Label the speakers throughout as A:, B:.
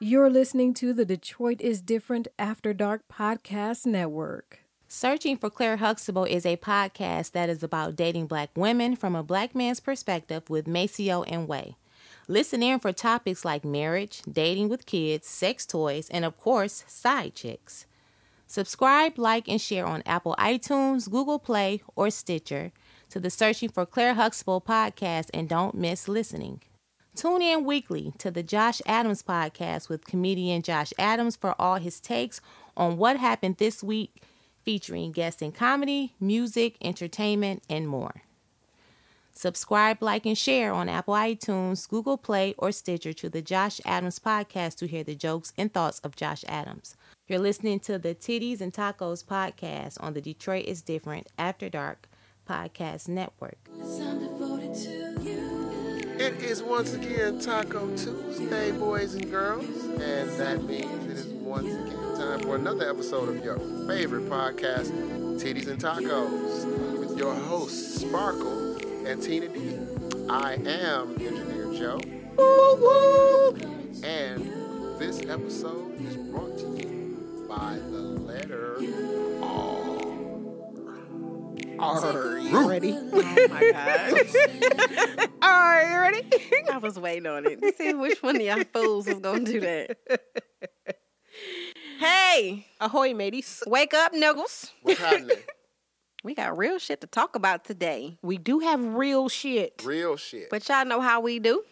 A: You're listening to the Detroit is Different After Dark Podcast Network.
B: Searching for Claire Huxtable is a podcast that is about dating black women from a black man's perspective with Maceo and Way. Listen in for topics like marriage, dating with kids, sex toys, and of course, side chicks. Subscribe, like, and share on Apple iTunes, Google Play, or Stitcher to the Searching for Claire Huxtable podcast and don't miss listening. Tune in weekly to the Josh Adams podcast with comedian Josh Adams for all his takes on what happened this week, featuring guests in comedy, music, entertainment, and more. Subscribe, like, and share on Apple iTunes, Google Play, or Stitcher to the Josh Adams podcast to hear the jokes and thoughts of Josh Adams. You're listening to the Titties and Tacos podcast on the Detroit is Different After Dark Podcast Network.
C: It is once again Taco Tuesday, boys and girls, and that means it is once again time for another episode of your favorite podcast, Titties and Tacos, with your hosts Sparkle and Tina D. I am Engineer Joe, and this episode is brought to you by the letter.
D: Are you ready?
E: Oh my god.
D: Are you ready?
E: I was waiting on it to see which one of y'all fools was gonna do that. Hey,
D: Ahoy, mateys.
E: wake up, Nuggles.
C: What's happening?
E: We got real shit to talk about today.
D: We do have real shit.
C: Real shit.
E: But y'all know how we do.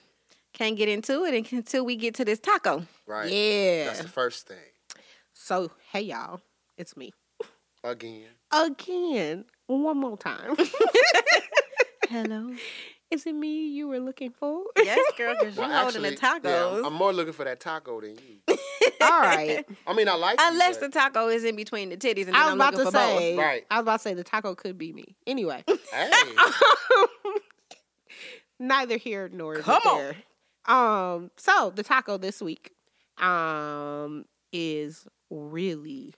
E: Can't get into it until we get to this taco.
C: right.
D: Yeah.
C: That's the first thing.
D: So, hey, y'all. It's me.
C: Again.
D: Again. One more time.
E: Hello.
D: Is it me you were looking for?
E: Yes, girl, because you're
C: Well,
E: holding the
C: actually, yeah,
E: tacos.
C: I'm- I'm more looking for that taco than you.
D: All right.
C: I mean, I like you,
E: Unless the taco is in between the titties and then
D: I was
E: I'm
D: about
E: looking
D: to
E: for
D: say.
C: Right.
D: I was about to say the taco could be me. Anyway,
C: Hey,
D: neither here nor
E: Come on.
D: there. Um. So the taco this week, um, is really,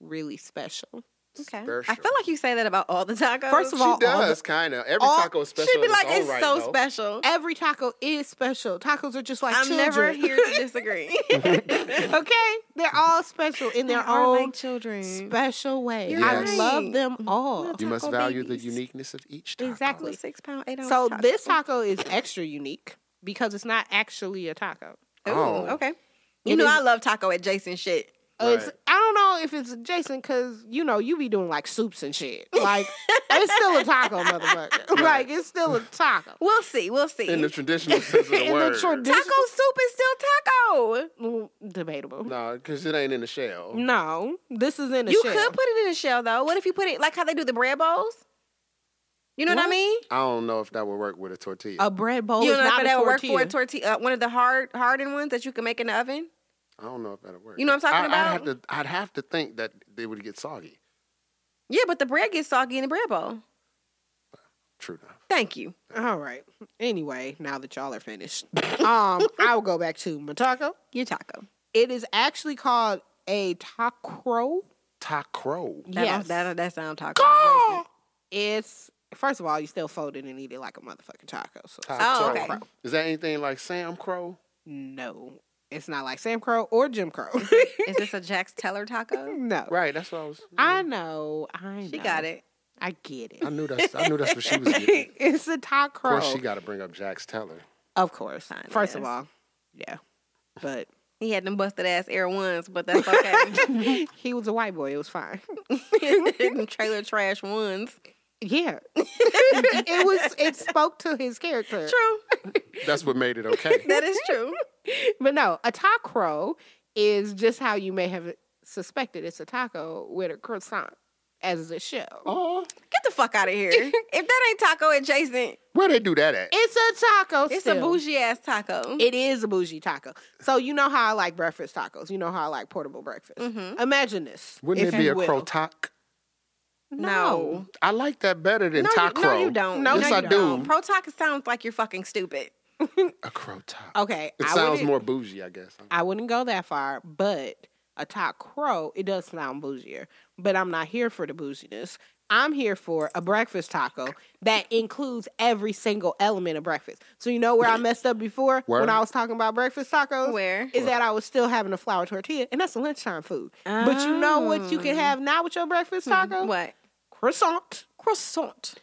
D: really special.
E: Both. Okay.
C: Special.
E: I feel like you say that about all the tacos.
D: First of
C: she
D: all, all the-
C: does kind of. Every
D: all-
C: taco is special.
E: She'd be like,
C: its, right,
E: so
C: though.
E: special.
D: Every taco is special. Tacos are just like
E: I'm
D: children.
E: never here to disagree.
D: okay, they're all special in their
E: They are
D: own
E: like children.
D: special way.
E: You're
D: I love them all.
C: You must
E: Taco
C: value the uniqueness of each taco.
D: Exactly.
E: Little six pound, eight ounce.
D: So
E: taco.
D: this taco is extra unique because it's not actually a taco. Oh.
E: Ooh,
C: Oh.
E: okay. You
D: It
E: know
D: is-
E: I love taco adjacent shit.
D: It's I don't know if it's adjacent because you know you be doing like soups and shit. Like it's still a taco, motherfucker. Like it's still a taco.
E: We'll see. We'll see.
C: In the traditional sense of the
D: In the
C: word.
E: taco soup is still taco.
D: Mm, Debatable.
C: no, because it ain't in the shell.
D: No, this is in a shell.
E: You
D: shell.
E: could put it in a shell though. What if you put it like how they do the bread bowls? You know what, I mean?
C: I don't know if that would work with a tortilla.
D: a bread bowl
E: you
D: is
E: know
D: not
E: if
D: a
E: that would work for a tortilla, uh, one of the hard hardened ones that you can make in the oven.
C: I don't know if that'll work.
E: You know what I'm talking
C: I,
E: about?
C: I'd have, to, I'd have to think that they would get soggy.
E: Yeah, but the bread gets soggy in the bread bowl.
C: True enough.
E: Thank you.
D: All right. Anyway, now that y'all are finished, um, I will go back to my taco.
E: Your taco.
D: It is actually called a taco.
C: Taco.
E: That
D: Yes.
E: that that sound taco.
D: It's first of all, you still fold it and eat it like a motherfucking taco. So
C: Taco.
E: Oh, okay.
C: Is that anything like Sam Crow?
D: no, it's not like Sam Crow or Jim Crow.
E: Is this a Jax Teller taco?
D: no,
C: Right, that's what I was.
D: I know, I know.
E: She got it.
D: I get it.
C: I knew that's. I knew that's what she was getting.
D: it's a taco.
C: Of course, she got to bring up Jax Teller.
D: Of course.
E: Fine,
D: First of
E: yes.
D: all, yeah, but
E: He had them busted ass Air Ones, but that's okay.
D: he was a white boy. It was fine.
E: Them Trailer trash ones.
D: Yeah, it was. It spoke to his character.
E: True.
C: That's what made it okay.
E: That is true.
D: But no, a taco is just how you may have suspected it's a taco with a croissant as a shell.
C: Oh,
E: Get the fuck out of here. if that ain't taco adjacent,
C: where they do that at?
D: It's a taco.
E: it's
D: still.
E: a bougie ass taco.
D: It is a bougie taco. So you know how I like breakfast tacos. You know how I like portable breakfast.
E: Mm-hmm.
D: Imagine this.
C: Wouldn't it be a
D: will.
C: crotac?
E: no.
C: I like that better than
E: No, you-
C: taco.
E: no, you don't.
D: No,
E: No,
C: yes,
E: you
C: I
E: don't.
C: do.
E: Pro taco sounds like you're fucking stupid.
C: A crotac.
D: Okay,
C: It
D: I
C: sounds more bougie, I guess.
D: I wouldn't go that far, but a taco it does sound bougier. But I'm not here for the bouginess. I'm here for a breakfast taco that includes every single element of breakfast. So you know where I messed up before
C: Where?
D: when I was talking about breakfast tacos?
E: Where?
D: Is that I was still having a flour tortilla, and that's a lunchtime food. But you know what you can oh. have now with your breakfast hmm, taco?
E: What?
D: Croissant.
E: Croissant.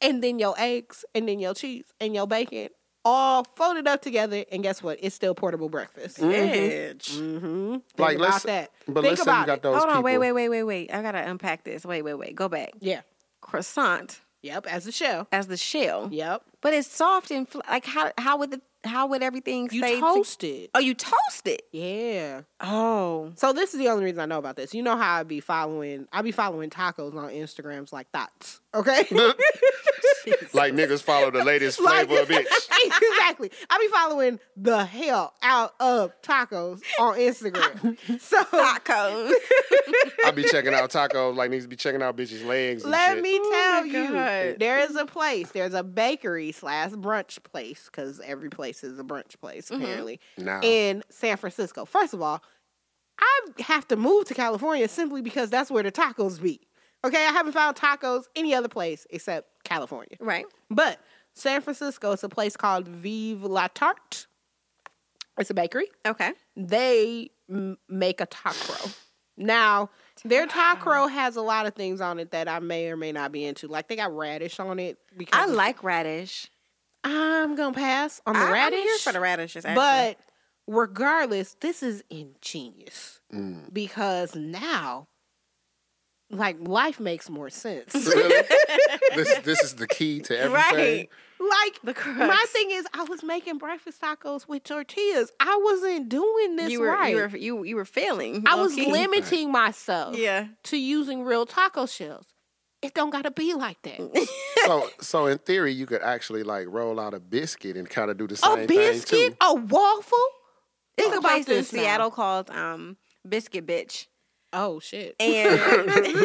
D: and then your eggs, and then your cheese, and your bacon, all folded up together. And guess what? It's still portable breakfast.
E: Bitch.
D: Mm-hmm. Think
C: Like,
D: about
C: let's-
D: that.
C: But
D: Think
C: let's say you
D: about
C: got
D: it.
C: those
E: Hold on,
C: people.
E: wait, wait, wait, wait, wait. I gotta unpack this. Wait, wait, wait. Go back.
D: Yeah.
E: Croissant
D: Yep. As a shell.
E: as the shell,
D: Yep.
E: but it's soft and fl- like how how would the how would everything
D: You
E: stay? to-
D: it.
E: oh, you toast it.
D: Yeah.
E: Oh,
D: So this is the only reason I know about this. You know how I'd be following I'd be following tacos on Instagrams like thoughts. Okay?
C: Like niggas follow the latest
D: Like-
C: flavor of bitch.
D: Exactly. I be following the hell out of tacos on Instagram. So
E: tacos.
C: I be checking out tacos like needs to be checking out bitches' legs. And
D: Let
C: shit.
D: me
E: Oh
D: tell
E: my
D: you,
E: God.
D: there is a place. There's a bakery slash brunch place because every place is a brunch place
E: Mm-hmm.
D: apparently
C: Nah.
D: in San Francisco. First of all, I have to move to California simply because that's where the tacos be. Okay, I haven't found tacos any other place except California.
E: right.
D: But San Francisco, it's a place called Vive La Tarte. It's a bakery
E: Okay.
D: they m- make a taco. Now, their taco has a lot of things on it that I may or may not be into. Like they got radish on it. Because
E: I like radish.
D: I'm gonna pass on the
E: I,
D: radish.
E: I'm here for the radishes. Actually.
D: but regardless, this is ingenious
C: Mm.
D: because now, like, life makes more sense.
C: Really? this this is the key to everything.
E: right,
D: like
E: the crux.
D: my thing is, I was making breakfast tacos with tortillas. I wasn't doing this
E: you were
D: right.
E: you were you you were failing.
D: I was
E: low-key.
D: limiting myself.
E: Yeah.
D: to using real taco shells. It don't gotta be like that.
C: So so in theory, you could actually like roll out a biscuit and kind of do the same thing.
D: a
C: thing
D: biscuit,
C: too.
D: a waffle.
E: It's
D: Think
E: a
D: about
E: place in
D: this now.
E: Seattle called um Biscuit Bitch,
D: Oh shit!
E: and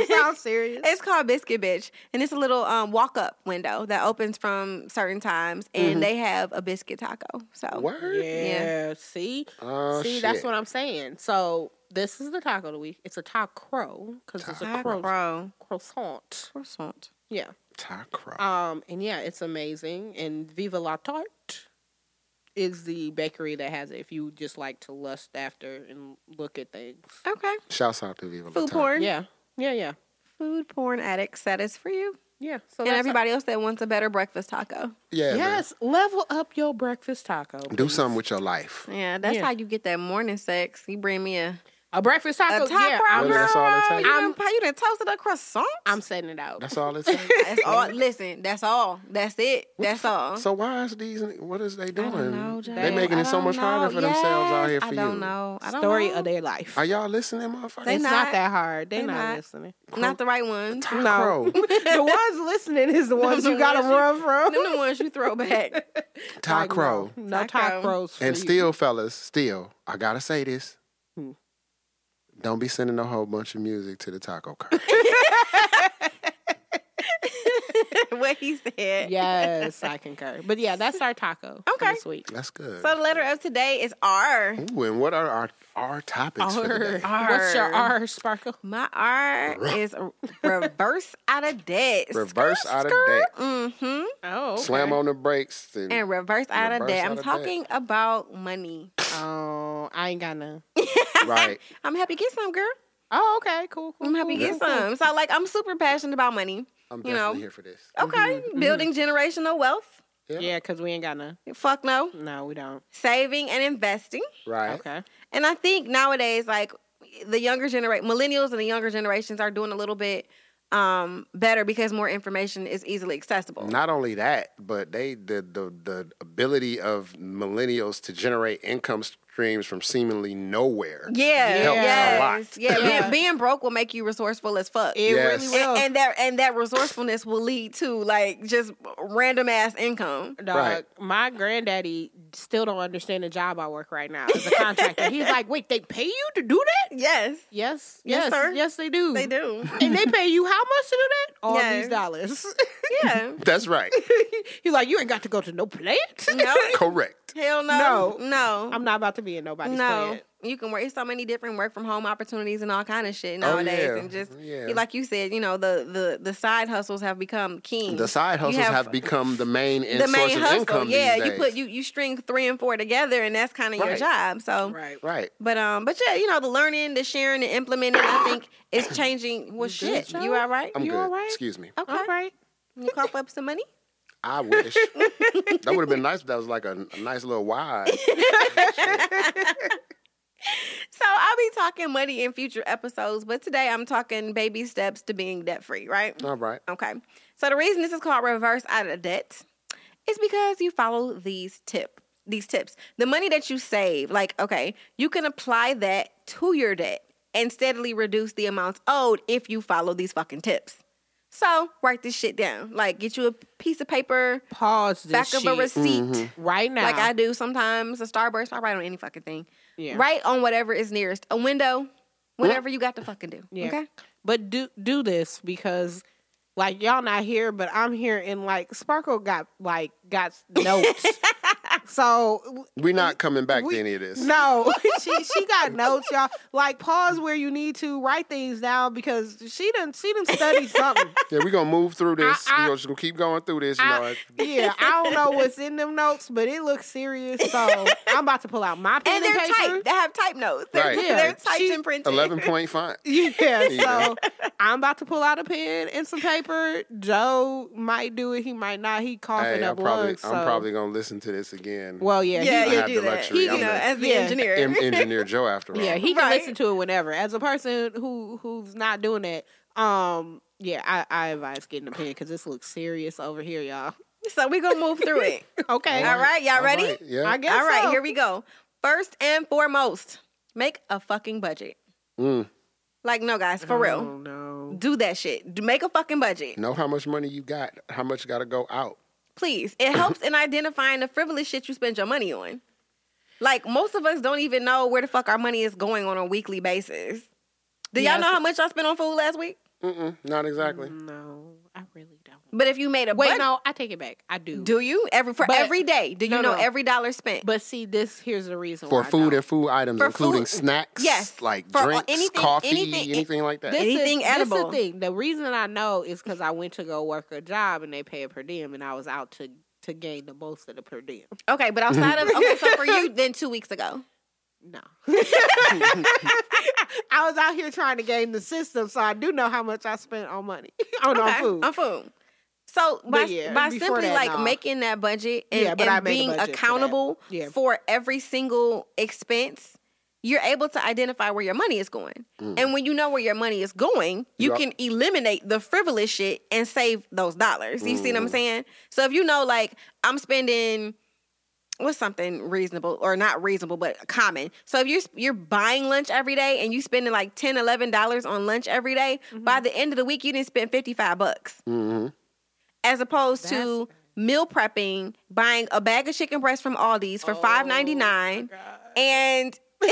D: sounds serious.
E: It's called Biscuit Bitch, and it's a little um, walk up window that opens from certain times, and
D: Mm-hmm.
E: they have a biscuit taco. So
C: Word?
D: Yeah, see,
C: Oh,
D: see, that's what I'm saying. So this is the taco of the week. It's a taco because it's a cro- croissant.
E: croissant.
D: Yeah.
C: Taco.
D: Um, and yeah, it's amazing. And Viva La Tarte is the bakery that has it. If you just like to lust after and look at things.
E: Okay,
C: Shouts out to Viva
E: food
C: Tarte.
E: porn.
D: Yeah, yeah, yeah,
E: Food porn addicts. That is for you,
D: yeah. So
E: and
D: that's-
E: everybody else that wants a better breakfast taco.
C: Yeah, man.
D: Yes, level up your breakfast taco.
C: Do something with your life.
E: Yeah, that's
D: Yeah.
E: how you get that morning sex. You bring me a
D: A breakfast taco.
E: a taco.
D: yeah, I'm,
C: Really, that's all it takes?
E: You
D: I'm-
E: done, you done toasted a croissant.
D: I'm setting it out.
C: That's all it takes.
E: That's all. Listen, that's all. That's it. That's all.
C: so why is these? What is they doing?
E: I don't know, Jay.
C: they making it so
E: don't
C: much harder
E: know.
C: for themselves out here
E: Yes,
C: for
E: I
C: you.
E: don't know. I don't know
D: Story
E: know.
D: of their life.
C: Are y'all listening, motherfuckers?
E: They
D: it's
E: not.
D: not. that hard. They're
E: They
D: not,
E: not.
D: listening.
E: Not the right ones.
C: Taco.
D: the ones listening is the ones
E: The
D: you gotta run from.
E: Them the ones you throw back.
C: Taco.
D: No
E: Taco.
D: tacos. for
C: And
D: you.
C: still, fellas, still, I gotta say this. Don't be sending a whole bunch of music to the taco car.
E: what he said.
D: Yes, I concur. But yeah, that's our taco.
E: Okay.
D: this week.
C: That's good.
E: So the letter of today is R.
C: Ooh, and what are our our topics for
D: R.
C: today?
D: What's your
E: R.
D: R, Sparkle?
E: My R is reverse out of debt.
C: Reverse out of debt.
E: Mm-hmm.
D: Oh, okay.
C: Slam on the brakes and,
E: And reverse out of
C: Reverse
E: debt.
C: out
E: I'm
C: of
E: talking about money.
D: Oh, I ain't got none.
C: right.
E: I'm happy to get some, girl.
D: Oh, okay, cool, cool.
E: I'm happy to
D: cool,
E: get
D: cool, cool.
E: some. So like I'm super passionate about money.
C: I'm
E: You
C: definitely
E: know.
C: here for this.
E: Okay. Building generational wealth.
D: Yeah, because we ain't got none.
E: Fuck no.
D: No, we don't.
E: Saving and investing.
C: Right.
D: Okay.
E: And I think nowadays, like the younger generation, millennials and the younger generations are doing a little bit um, better because more information is easily accessible.
C: Not only that, but they the the the ability of millennials to generate income streams from seemingly nowhere.
E: yeah,
C: Helps a lot.
E: yeah.
D: Yeah.
E: Being, being broke will make you resourceful as fuck.
D: It
C: Yes.
D: really will.
E: and, and that and that resourcefulness will lead to like just random ass income.
D: Dog,
C: Right.
D: my granddaddy still don't understand the job I work right now as a contractor. He's like, wait, they pay you to do that?
E: Yes,
D: Yes,
E: Yes,
D: yes,
E: sir.
D: yes, they do.
E: they do.
D: And they pay you how much to do that? All
E: Yes.
D: these dollars.
E: Yeah,
C: That's right.
D: He's like, you ain't got to go to no plant.
E: no,
C: Correct.
E: Hell no,
D: No.
E: no.
D: I'm not about to be in nobody's
E: no,
D: plant.
E: You can work. It's so many different work from home opportunities and all kind of shit
C: Oh,
E: nowadays.
C: yeah.
E: And just
C: Yeah.
E: like you said, you know, the the the side hustles have become king.
C: The side hustles have, become the main in
E: the
C: source
E: main
C: of
E: hustle.
C: income
E: yeah,
C: these
E: you put you you string three and four together, and that's kind of your job. So
D: Right.
C: right.
E: But um, but yeah, you know, the learning, the sharing, the implementing, I think is changing. Well, shit,
D: Joe?
E: you all right?
C: I'm
D: You
C: good.
D: all right?
C: Excuse me.
E: Okay,
D: All right.
E: you cough up some money.
C: I wish that would have been nice. If that was like a, a nice little wide.
E: So I'll be talking money in future episodes, but today I'm talking baby steps to being debt free, right?
C: All right.
E: Okay. So the reason this is called reverse out of debt is because you follow these tip these tips. The money that you save, like okay, you can apply that to your debt and steadily reduce the amounts owed if you follow these fucking tips. So write this shit down. Like get you a piece of paper,
D: Pause this
E: back
D: shit
E: of a receipt, mm-hmm.
D: right now.
E: like I do sometimes. A Starburst, I write on any fucking thing.
D: Yeah.
E: Write on whatever is nearest. A window, whatever you got to fucking do.
D: Yeah.
E: Okay.
D: But do do this because like y'all not here, but I'm here and like Sparkle got like got notes. So
C: We're not coming back
D: we-
C: to any of this.
D: no, she she got notes, y'all. Like pause where you need to write things down because she done she done study something.
C: Yeah, we're gonna move through this.
D: I- I-
C: we're gonna just gonna keep going through this. You know,
D: I, yeah, I don't know what's in them notes, but it looks serious. So I'm about to pull out my pen
E: And
D: and,
E: they're
D: paper.
E: typed. They have type notes. They're,
C: Right.
D: Yeah.
E: they're typed
D: She-
E: and printed.
C: eleven point font.
D: Yeah,
C: you
D: so I'm about to pull out a pen and some paper. Joe might do it. He might not. He coughing
C: Hey, I'm
D: up
C: probably
D: lungs.
C: I'm
D: so-
C: probably gonna listen to this again.
D: Well, yeah,
E: Yeah,
D: he,
C: I have
E: do
C: the
E: that. He, you know,
C: the-
E: as the
D: Yeah.
E: engineer.
C: En- engineer Joe, after all.
D: yeah, he can
E: Right.
D: listen to it whenever. As a person who who's not doing that, um, yeah, I, I advise getting a pen because this looks serious over here, y'all.
E: so we're gonna move through it.
D: Okay,
E: All right, y'all
C: All
E: ready?
C: right, Yeah.
D: I guess.
E: All right,
D: so.
E: here we go. First and foremost, make a fucking budget.
C: Mm.
E: Like, no, guys, for
D: Oh
E: real.
D: no.
E: Do that shit. Make a fucking budget.
C: Know how much money you got. How much got to go out.
E: Please. It helps in identifying the frivolous shit you spend your money on. Like, most of us don't even know where the fuck our money is going on a weekly basis. Do y'all
D: Yes.
E: know how much y'all spent on food last week?
C: Mm-mm, not exactly.
D: No, I really don't.
E: But if you made a
D: Wait,
E: budget,
D: no, I take it back. I do.
E: do you every for
D: But-
E: every day? Do you
D: No,
E: know
D: no.
E: every dollar spent?
D: But see, this here's the reason
C: For
D: why
C: food
D: don't.
C: and food items,
E: For
C: including
E: food-
C: snacks,
E: yes.
C: like
E: For uh,
C: drinks,
E: anything-
C: coffee,
E: anything-
C: anything, like that.
D: This
E: Anything
D: is,
E: edible.
D: This is the thing. The reason I know is because I went to go work a job and they pay a per diem, and I was out to to gain the most of the per diem.
E: okay, but outside of okay, so for you, then two weeks ago.
D: No, I was out here trying to game the system, so I do know how much I spent on money on, on
E: Okay,
D: food.
E: On food. So by,
D: yeah,
E: by simply
D: that,
E: like
D: no.
E: making that budget and,
D: Yeah,
E: and being
D: budget for
E: accountable
D: Yeah.
E: for every single expense, you're able to identify where your money is going. Mm. And when you know where your money is going, you
C: Yup.
E: can eliminate the frivolous shit and save those dollars. You see what I'm mm. saying? So if you know like I'm spending what's something reasonable or not reasonable but common so if you're you're buying lunch every day and you spending like 10 11 dollars on lunch every day, by mm-hmm. the end of the week you didn't spend 55 bucks
C: hmm
E: as opposed to meal prepping buying a bag of chicken breast from aldi's for five oh ninety nine and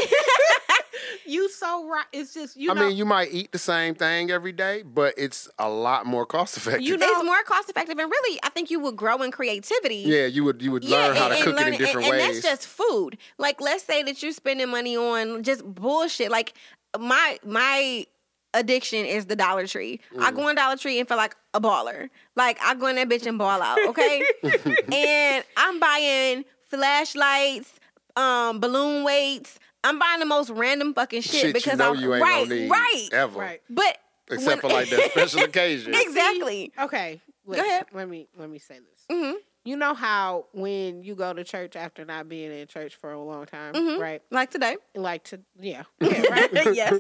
D: You so right. It's just you
C: I
D: know.
C: mean, you might eat the same thing every day, but it's a lot more cost effective.
D: You know-
E: it's more cost effective and really i think you would grow in creativity
C: yeah, you would you would learn how to cook
E: and
C: it in different
E: and,
C: ways.
E: And that's just food. Like, let's say that you're spending money on just bullshit. Like, my my addiction is the Dollar Tree.
C: Mm.
E: I go on Dollar Tree and feel like a baller. Like, I go in that bitch and ball out. Okay, and I'm buying flashlights, um, balloon weights. I'm buying the most random fucking shit,
C: Shit you
E: because
C: know
E: I'm
C: you ain't
E: right,
C: gonna need
E: right,
C: ever,
D: right.
E: But
C: except
E: when-
C: for like that special occasion.
E: exactly.
D: Okay. Listen,
E: ahead.
D: Let me let me say this.
E: hmm
D: You know how when you go to church after not being in church for a long time,
E: Mhm.
D: right?
E: Like today.
D: Like to yeah, yeah right,
E: yes.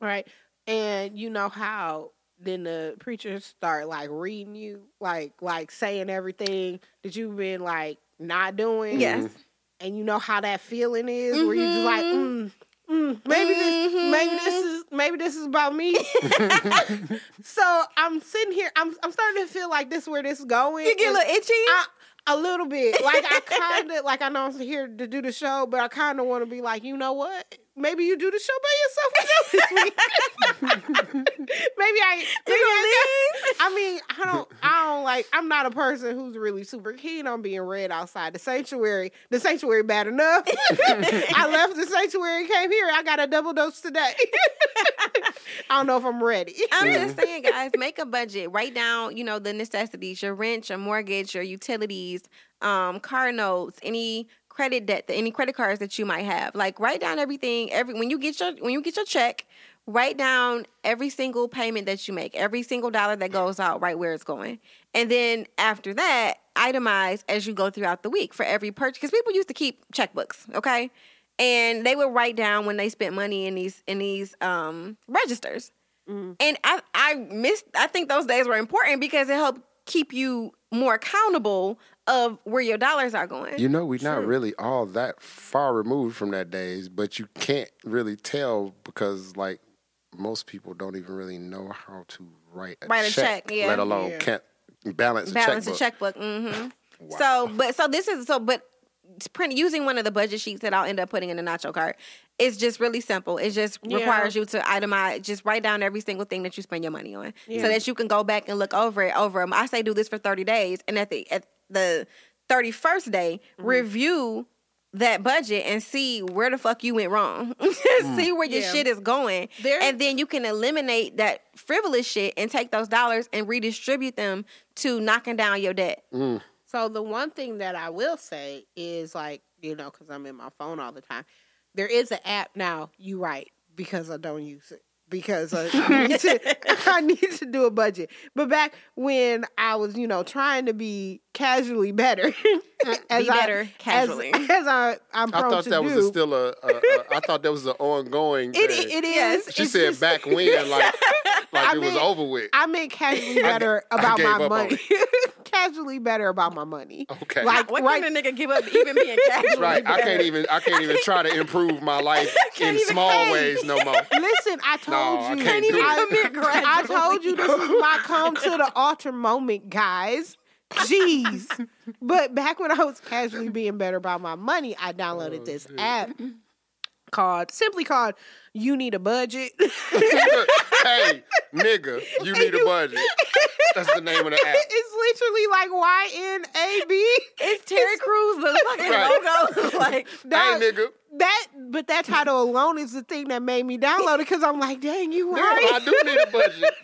D: right. And you know how then the preachers start like reading you, like like saying everything that you've been like not doing.
E: Yes.
D: And you know how that feeling is, where you're just like,
E: Mhm.
D: mm, mm, maybe this, maybe this
E: Mhm.
D: is, maybe this is about me. so I'm sitting here, I'm, I'm starting to feel like this is where this is going.
E: You get a little itchy.
D: I, a little bit. Like I kind of like I know I'm here to do the show, but I kind of want to be like, you know what? Maybe you do the show by yourself with Joe this week. maybe I. Maybe I, I mean, I don't. I don't like. I'm not a person who's really super keen on being read outside the sanctuary. The sanctuary bad enough. I left the sanctuary, came here. I got a double dose today. I don't know if I'm ready.
E: I'm just saying, guys, make a budget. Write down, you know, the necessities, your rent, your mortgage, your utilities, um, car notes, any credit debt, any credit cards that you might have. Like write down everything. Every when you get your when you get your check, write down every single payment that you make, every single dollar that goes out, right where it's going. And then after that, itemize as you go throughout the week for every purchase. Because people used to keep checkbooks, okay? And they would write down when they spent money in these in these um, registers. And I I missed. I think those days were important because it helped keep you more accountable of where your dollars are going.
C: You know, we're not really all that far removed from that days, but you can't really tell because, like, most people don't even really know how to write a
E: Write a check, yeah.
C: let alone
D: Yeah.
C: can't balance a
E: balance
C: checkbook.
E: a checkbook. hmm So, but so this is so, but print using one of the budget sheets that I'll end up putting in the nacho cart. It's just really simple. It just
D: Yeah.
E: requires you to itemize, just write down every single thing that you spend your money on,
D: Yeah.
E: so that you can go back and look over it. Over 'em. I say do this for thirty days, and at the at the thirty first day,
D: Mm-hmm.
E: review that budget and see where the fuck you went wrong. see where your
D: Yeah.
E: shit is going.
D: There-
E: and then you can eliminate that frivolous shit and take those dollars and redistribute them to knocking down your debt.
D: So the one thing that I will say is like, you know, because I'm in my phone all the time. There is an app now. You right because I don't use it because I need, to, I need to do a budget. But back when I was, you know, trying to be casually better, as
E: Be
D: I-
E: better
D: as-
E: casually.
D: as, I, I'm
C: I thought
D: to
C: that
D: do.
C: was a still a, a, a. I thought that was an ongoing.
D: it,
C: thing.
D: it is.
C: She
D: It's
C: said
D: just-
C: back when, like, like
D: I
C: it was over with.
D: I meant casually better
C: I
D: about
C: gave
D: my money. casually better about my money.
C: Okay.
D: Like
E: What
D: right,
E: kind a nigga give up even being casual?
C: right. I can't even. I can't even try to improve my life in small
D: Hey.
C: ways no more.
D: Listen, I told
C: I
D: you.
C: can't do.
D: I,
E: Commit
D: I told you this is my come to the altar moment, guys. Jeez. But back when I was casually being better about my money, I downloaded
C: Oh,
D: this app called simply called You Need a Budget.
C: hey, nigga, you need a budget. That's the name of the app.
D: it's literally like Y N A B.
E: It's Terry Crews, the fucking
C: Right.
E: logo. like,
D: Dog,
C: Hey, nigga,
D: That but that title alone is the thing that made me download it because I'm like, dang, you
C: nigga,
D: right.
C: I do need a budget.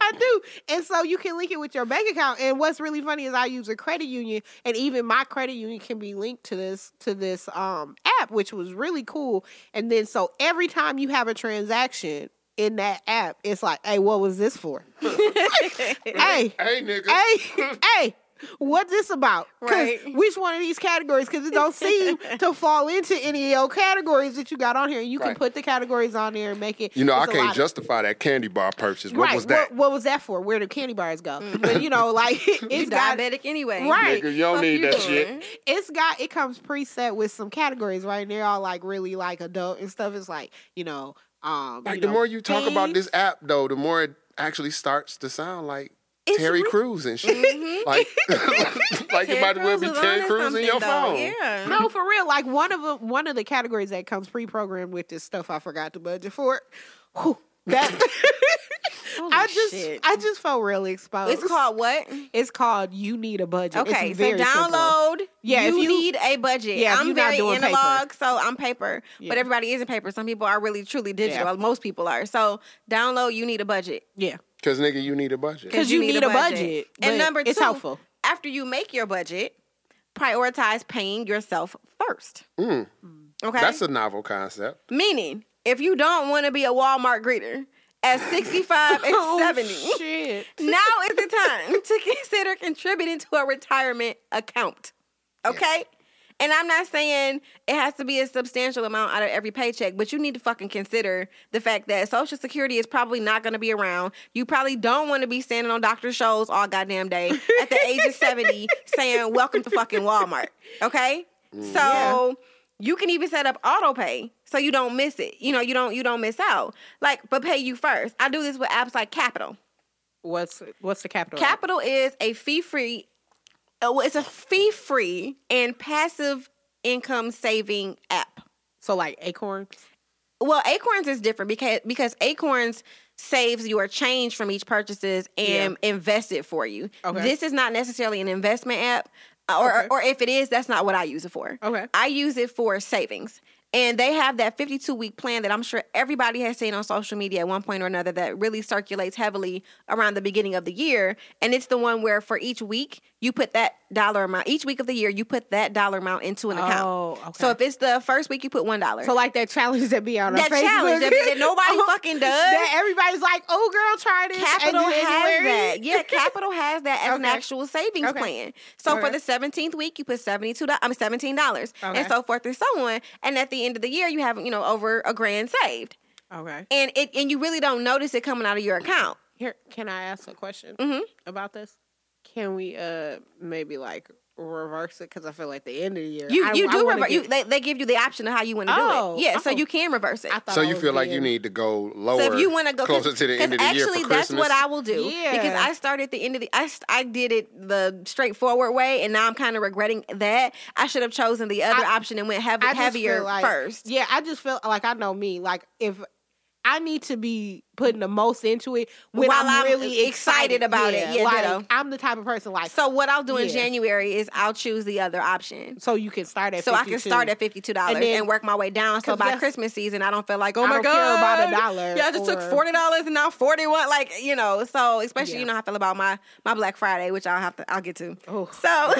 D: I do. And so you can link it with your bank account. And what's really funny is I use a credit union and even my credit union can be linked to this to this um app, which was really cool. And then so every time you have a transaction in that app, it's like, hey, what was this for? hey,
C: Hey, nigga.
D: hey, hey. What's this about? 'Cause
E: Right.
D: Which one of these categories? Because it don't seem to fall into any of your categories that you got on here. You can
C: Right.
D: put the categories on there and make it.
C: You know, I can't justify that candy bar purchase. What
D: right.
C: was that?
D: What, what was that for? Where do candy bars go? But you know, like
E: you
D: it's got
E: diabetic anyway.
D: Right.
C: Nigga, you don't
E: Fuck
C: need that shit.
D: it's got it comes preset with some categories, right? And they're all like really like adult and stuff. It's like, you know, um
C: Like
D: you
C: the
D: know,
C: more you talk about this app, though, the more it actually starts to sound like
D: It's
C: Terry
D: re-
C: Crews and shit. Mm-hmm. Like, like it might as well be Terry
E: on
C: Crews in your
E: though.
C: phone.
E: Yeah.
D: No, for real. Like one of them, one of the categories that comes pre-programmed with this stuff, I forgot to budget for it. Whew, that I just,
E: shit.
D: I just felt really exposed.
E: It's called what?
D: It's called "You Need a Budget."
E: Okay,
D: it's
E: so
D: very simple.
E: download.
D: Yeah,
E: you,
D: if you-
E: need a budget.
D: Yeah,
E: I'm
D: you're not
E: very
D: doing paper.
E: analog, so I'm paper.
D: Yeah.
E: But everybody isn't paper. Some people are really truly digital.
D: Yeah.
E: Most people are. So download. You need a budget.
D: Yeah,
C: Because, nigga, you need a budget.
D: Because you need a budget, but
E: And number two,
D: it's helpful.
E: after you make your budget, prioritize paying yourself first. Okay,
C: Mm. That's a novel concept.
E: meaning if you don't want to be a Walmart greeter at 65 and
D: Oh,
E: 70.
D: shit.
E: now is the time to consider contributing to a retirement account. Okay? And I'm not saying it has to be a substantial amount out of every paycheck, but you need to fucking consider the fact that Social Security is probably not going to be around. You probably don't want to be standing on Dr. Scholl's all goddamn day at the age of 70 saying, Welcome to fucking Walmart. Okay? Mm. So you can even set up auto pay so you don't miss it. You know, you don't you don't miss out. Like, but pay you first. I do this with apps like Qapital.
D: What's what's the capital?
E: Qapital is a fee free. Oh, it's a fee free and passive income saving app.
D: So like acorns.
E: Well, Acorns is different because because Acorns saves your change from each purchases and invest it for you.
D: Okay.
E: This is not necessarily an investment app, uh, or
D: Okay.
E: or if it is, that's not what I use it for.
D: Okay.
E: I use it for savings. And they have that 52 week plan that I'm sure everybody has seen on social media at one point or another that really circulates heavily around the beginning of the year. And it's the one where for each week, you put that dollar amount, each week of the year, you put that dollar amount into an account.
D: Oh, okay.
E: So if it's the first week, you put $1.
D: So like that challenge that be on
E: That
D: our Facebook.
E: challenge that- that nobody oh, fucking does.
D: That everybody's like, oh girl, try this. Qapital
E: has that. Yeah, Qapital has that as an actual savings
D: Okay.
E: plan. So for the 17th week, you put $72, I mean $17
D: Okay.
E: and so forth and so on. And at the end of the year, you have, you know, over a grand saved.
D: Okay.
E: And it and you really don't notice it coming out of your account.
D: Here, can I ask a question
E: Mhm.
D: about this? Can we uh maybe like reverse it? Because I feel like the end of the year,
E: You
D: I-
E: you do
D: wanna
E: reverse. You, they, they give you the option of how you want to
D: Oh,
E: do it. Oh, yeah, so
D: oh.
E: you can reverse it.
C: So you
D: was
C: feel like you need to go lower,
E: So if you want to go
C: closer to the end of the year
E: actually that's what I will do
D: Yeah.
E: because I started the end of the I, I did it the straightforward way and now I'm kind of regretting that I should have chosen the other
D: I-
E: option and went heavy, heavier
D: like-
E: first.
D: Yeah, I just feel like I know me. Like if I need to be putting the most into it when
E: While
D: I'm,
E: I'm
D: really
E: excited about it. Yeah,
D: like
E: ditto.
D: I'm the type of person like
E: So what I'll do in January is I'll choose the other option.
D: so you can start at
E: So I can
D: 52.
E: start at fifty two dollars
D: And
E: and, work my way down. So by
D: that's-
E: Christmas season, I don't feel like oh
D: I
E: my
D: don't
E: god,
D: care about a dollar
E: Yeah, I just took forty dollars and now forty one. Like you know, so especially
D: Yeah.
E: you know how I feel about my my Black Friday, which I'll have to I'll get to.
D: Oh,
E: So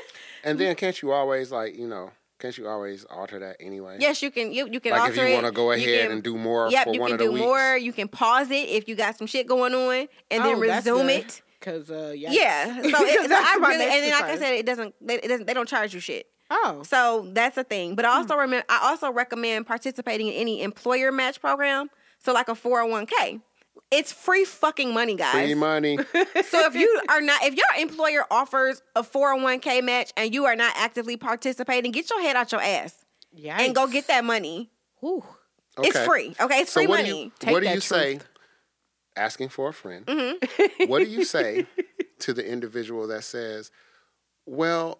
C: and then can't you always like you know can't you always alter that anyway?
E: yes, you can you you can
C: Like if you want to go ahead
E: can-
C: and do more
E: Yep,
C: for
E: you
C: one
E: can
C: of the
E: do
C: weeks.
E: more. You can pause it if you got some shit going on, and then resume it.
D: because uh, yikes.
E: Yeah, so, it, so I
D: my
E: really and then like I
D: concern.
E: said, it doesn't they, it doesn't they don't charge you shit.
D: Oh,
E: So that's a thing. But I also remember I also recommend participating in any employer match program. So like a 401k. It's free fucking money, guys.
C: Free money.
E: So if you are not if your employer offers a 401k match and you are not actively participating, get your head out your ass and go get that money.
D: Whew.
E: It's free. Okay, it's
C: So
E: free
C: what do
E: money.
C: you
D: Take
C: what do
D: that
C: you say? Asking for a friend.
E: Mm-hmm.
C: what do you say to the individual that says, "Well,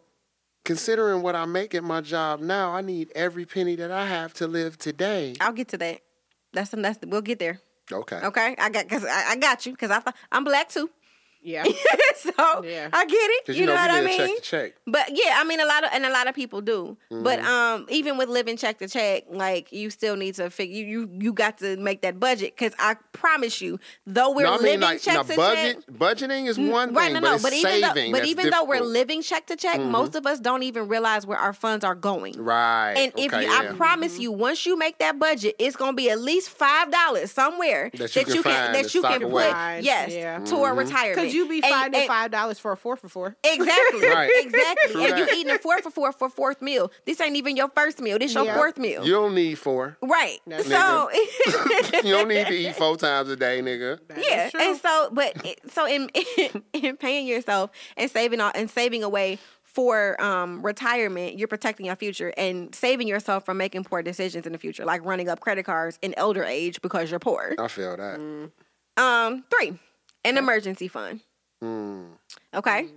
C: considering what I make at my job now, I need every penny that I have to live today."
E: I'll get to that. That's that's we'll get there.
C: Okay.
E: Okay, I got because I, I got you because I I'm black too.
D: Yeah.
E: so
D: Yeah.
E: I get it. You,
C: you know,
E: know, what I mean?
C: check to check.
E: But yeah, I mean a lot of and a lot of people do. But
C: Mm-hmm.
E: um even with living check to check, like you still need to figure you you, you got to make that budget cuz I promise you, though we're
C: no, I mean
E: living
C: like
E: check
C: now
E: to
C: budget
E: check
C: budgeting is one thing,
E: Right, no,
C: but
E: no,
C: it's
E: but even
C: saving.
E: though, but
C: that's
E: even though we're living check to check, most of us don't even realize where our funds are going.
C: right,
E: And if you,
C: yeah.
E: I promise you, once you make that budget, it's gonna be at least five dollars somewhere
C: That you can find
E: that you can put.
D: Right,
E: yes
D: yeah.
E: a retirement.
D: Because you be
E: And-
D: finding five dollars for a four for four.
E: Exactly.
C: Right.
E: Exactly.
C: True
E: and you
C: that.
E: eating a four for four for fourth meal. This ain't even your first meal. This your
D: Yeah.
E: fourth meal.
C: you don't need four.
E: right.
D: That's
E: so
C: you don't need to eat four times a day, nigga.
D: That is
E: yeah. And so but it- so in in paying yourself and saving all- and saving away for um, retirement, you're protecting your future and saving yourself from making poor decisions in the future, like running up credit cards in elder age because you're poor.
C: I feel that.
E: Mm. Um, three, an emergency fund.
C: Mm.
E: Okay.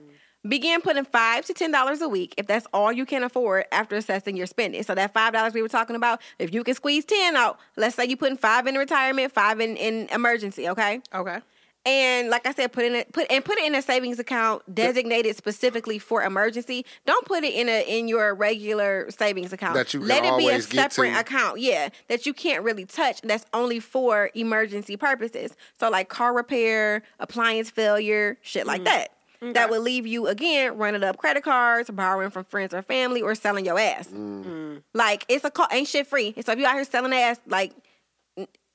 E: Begin putting five to ten dollars a week if that's all you can afford after assessing your spending. So that five dollars we were talking about, if you can squeeze ten out, let's say you putting five in retirement, five in, in emergency, okay?
D: Okay.
E: And like I said, put in a put and put it in a savings account designated specifically for emergency. Don't put it in a in your regular savings account.
C: That you can
E: Let it be a separate account. Yeah, that you can't really touch. That's only for emergency purposes. So like car repair, appliance failure, shit like mm-hmm. that. That would leave you again running up credit cards, borrowing from friends or family, or selling your ass. Mm. Mm. Like it's a call ain't shit free. So if you out here selling ass, like n-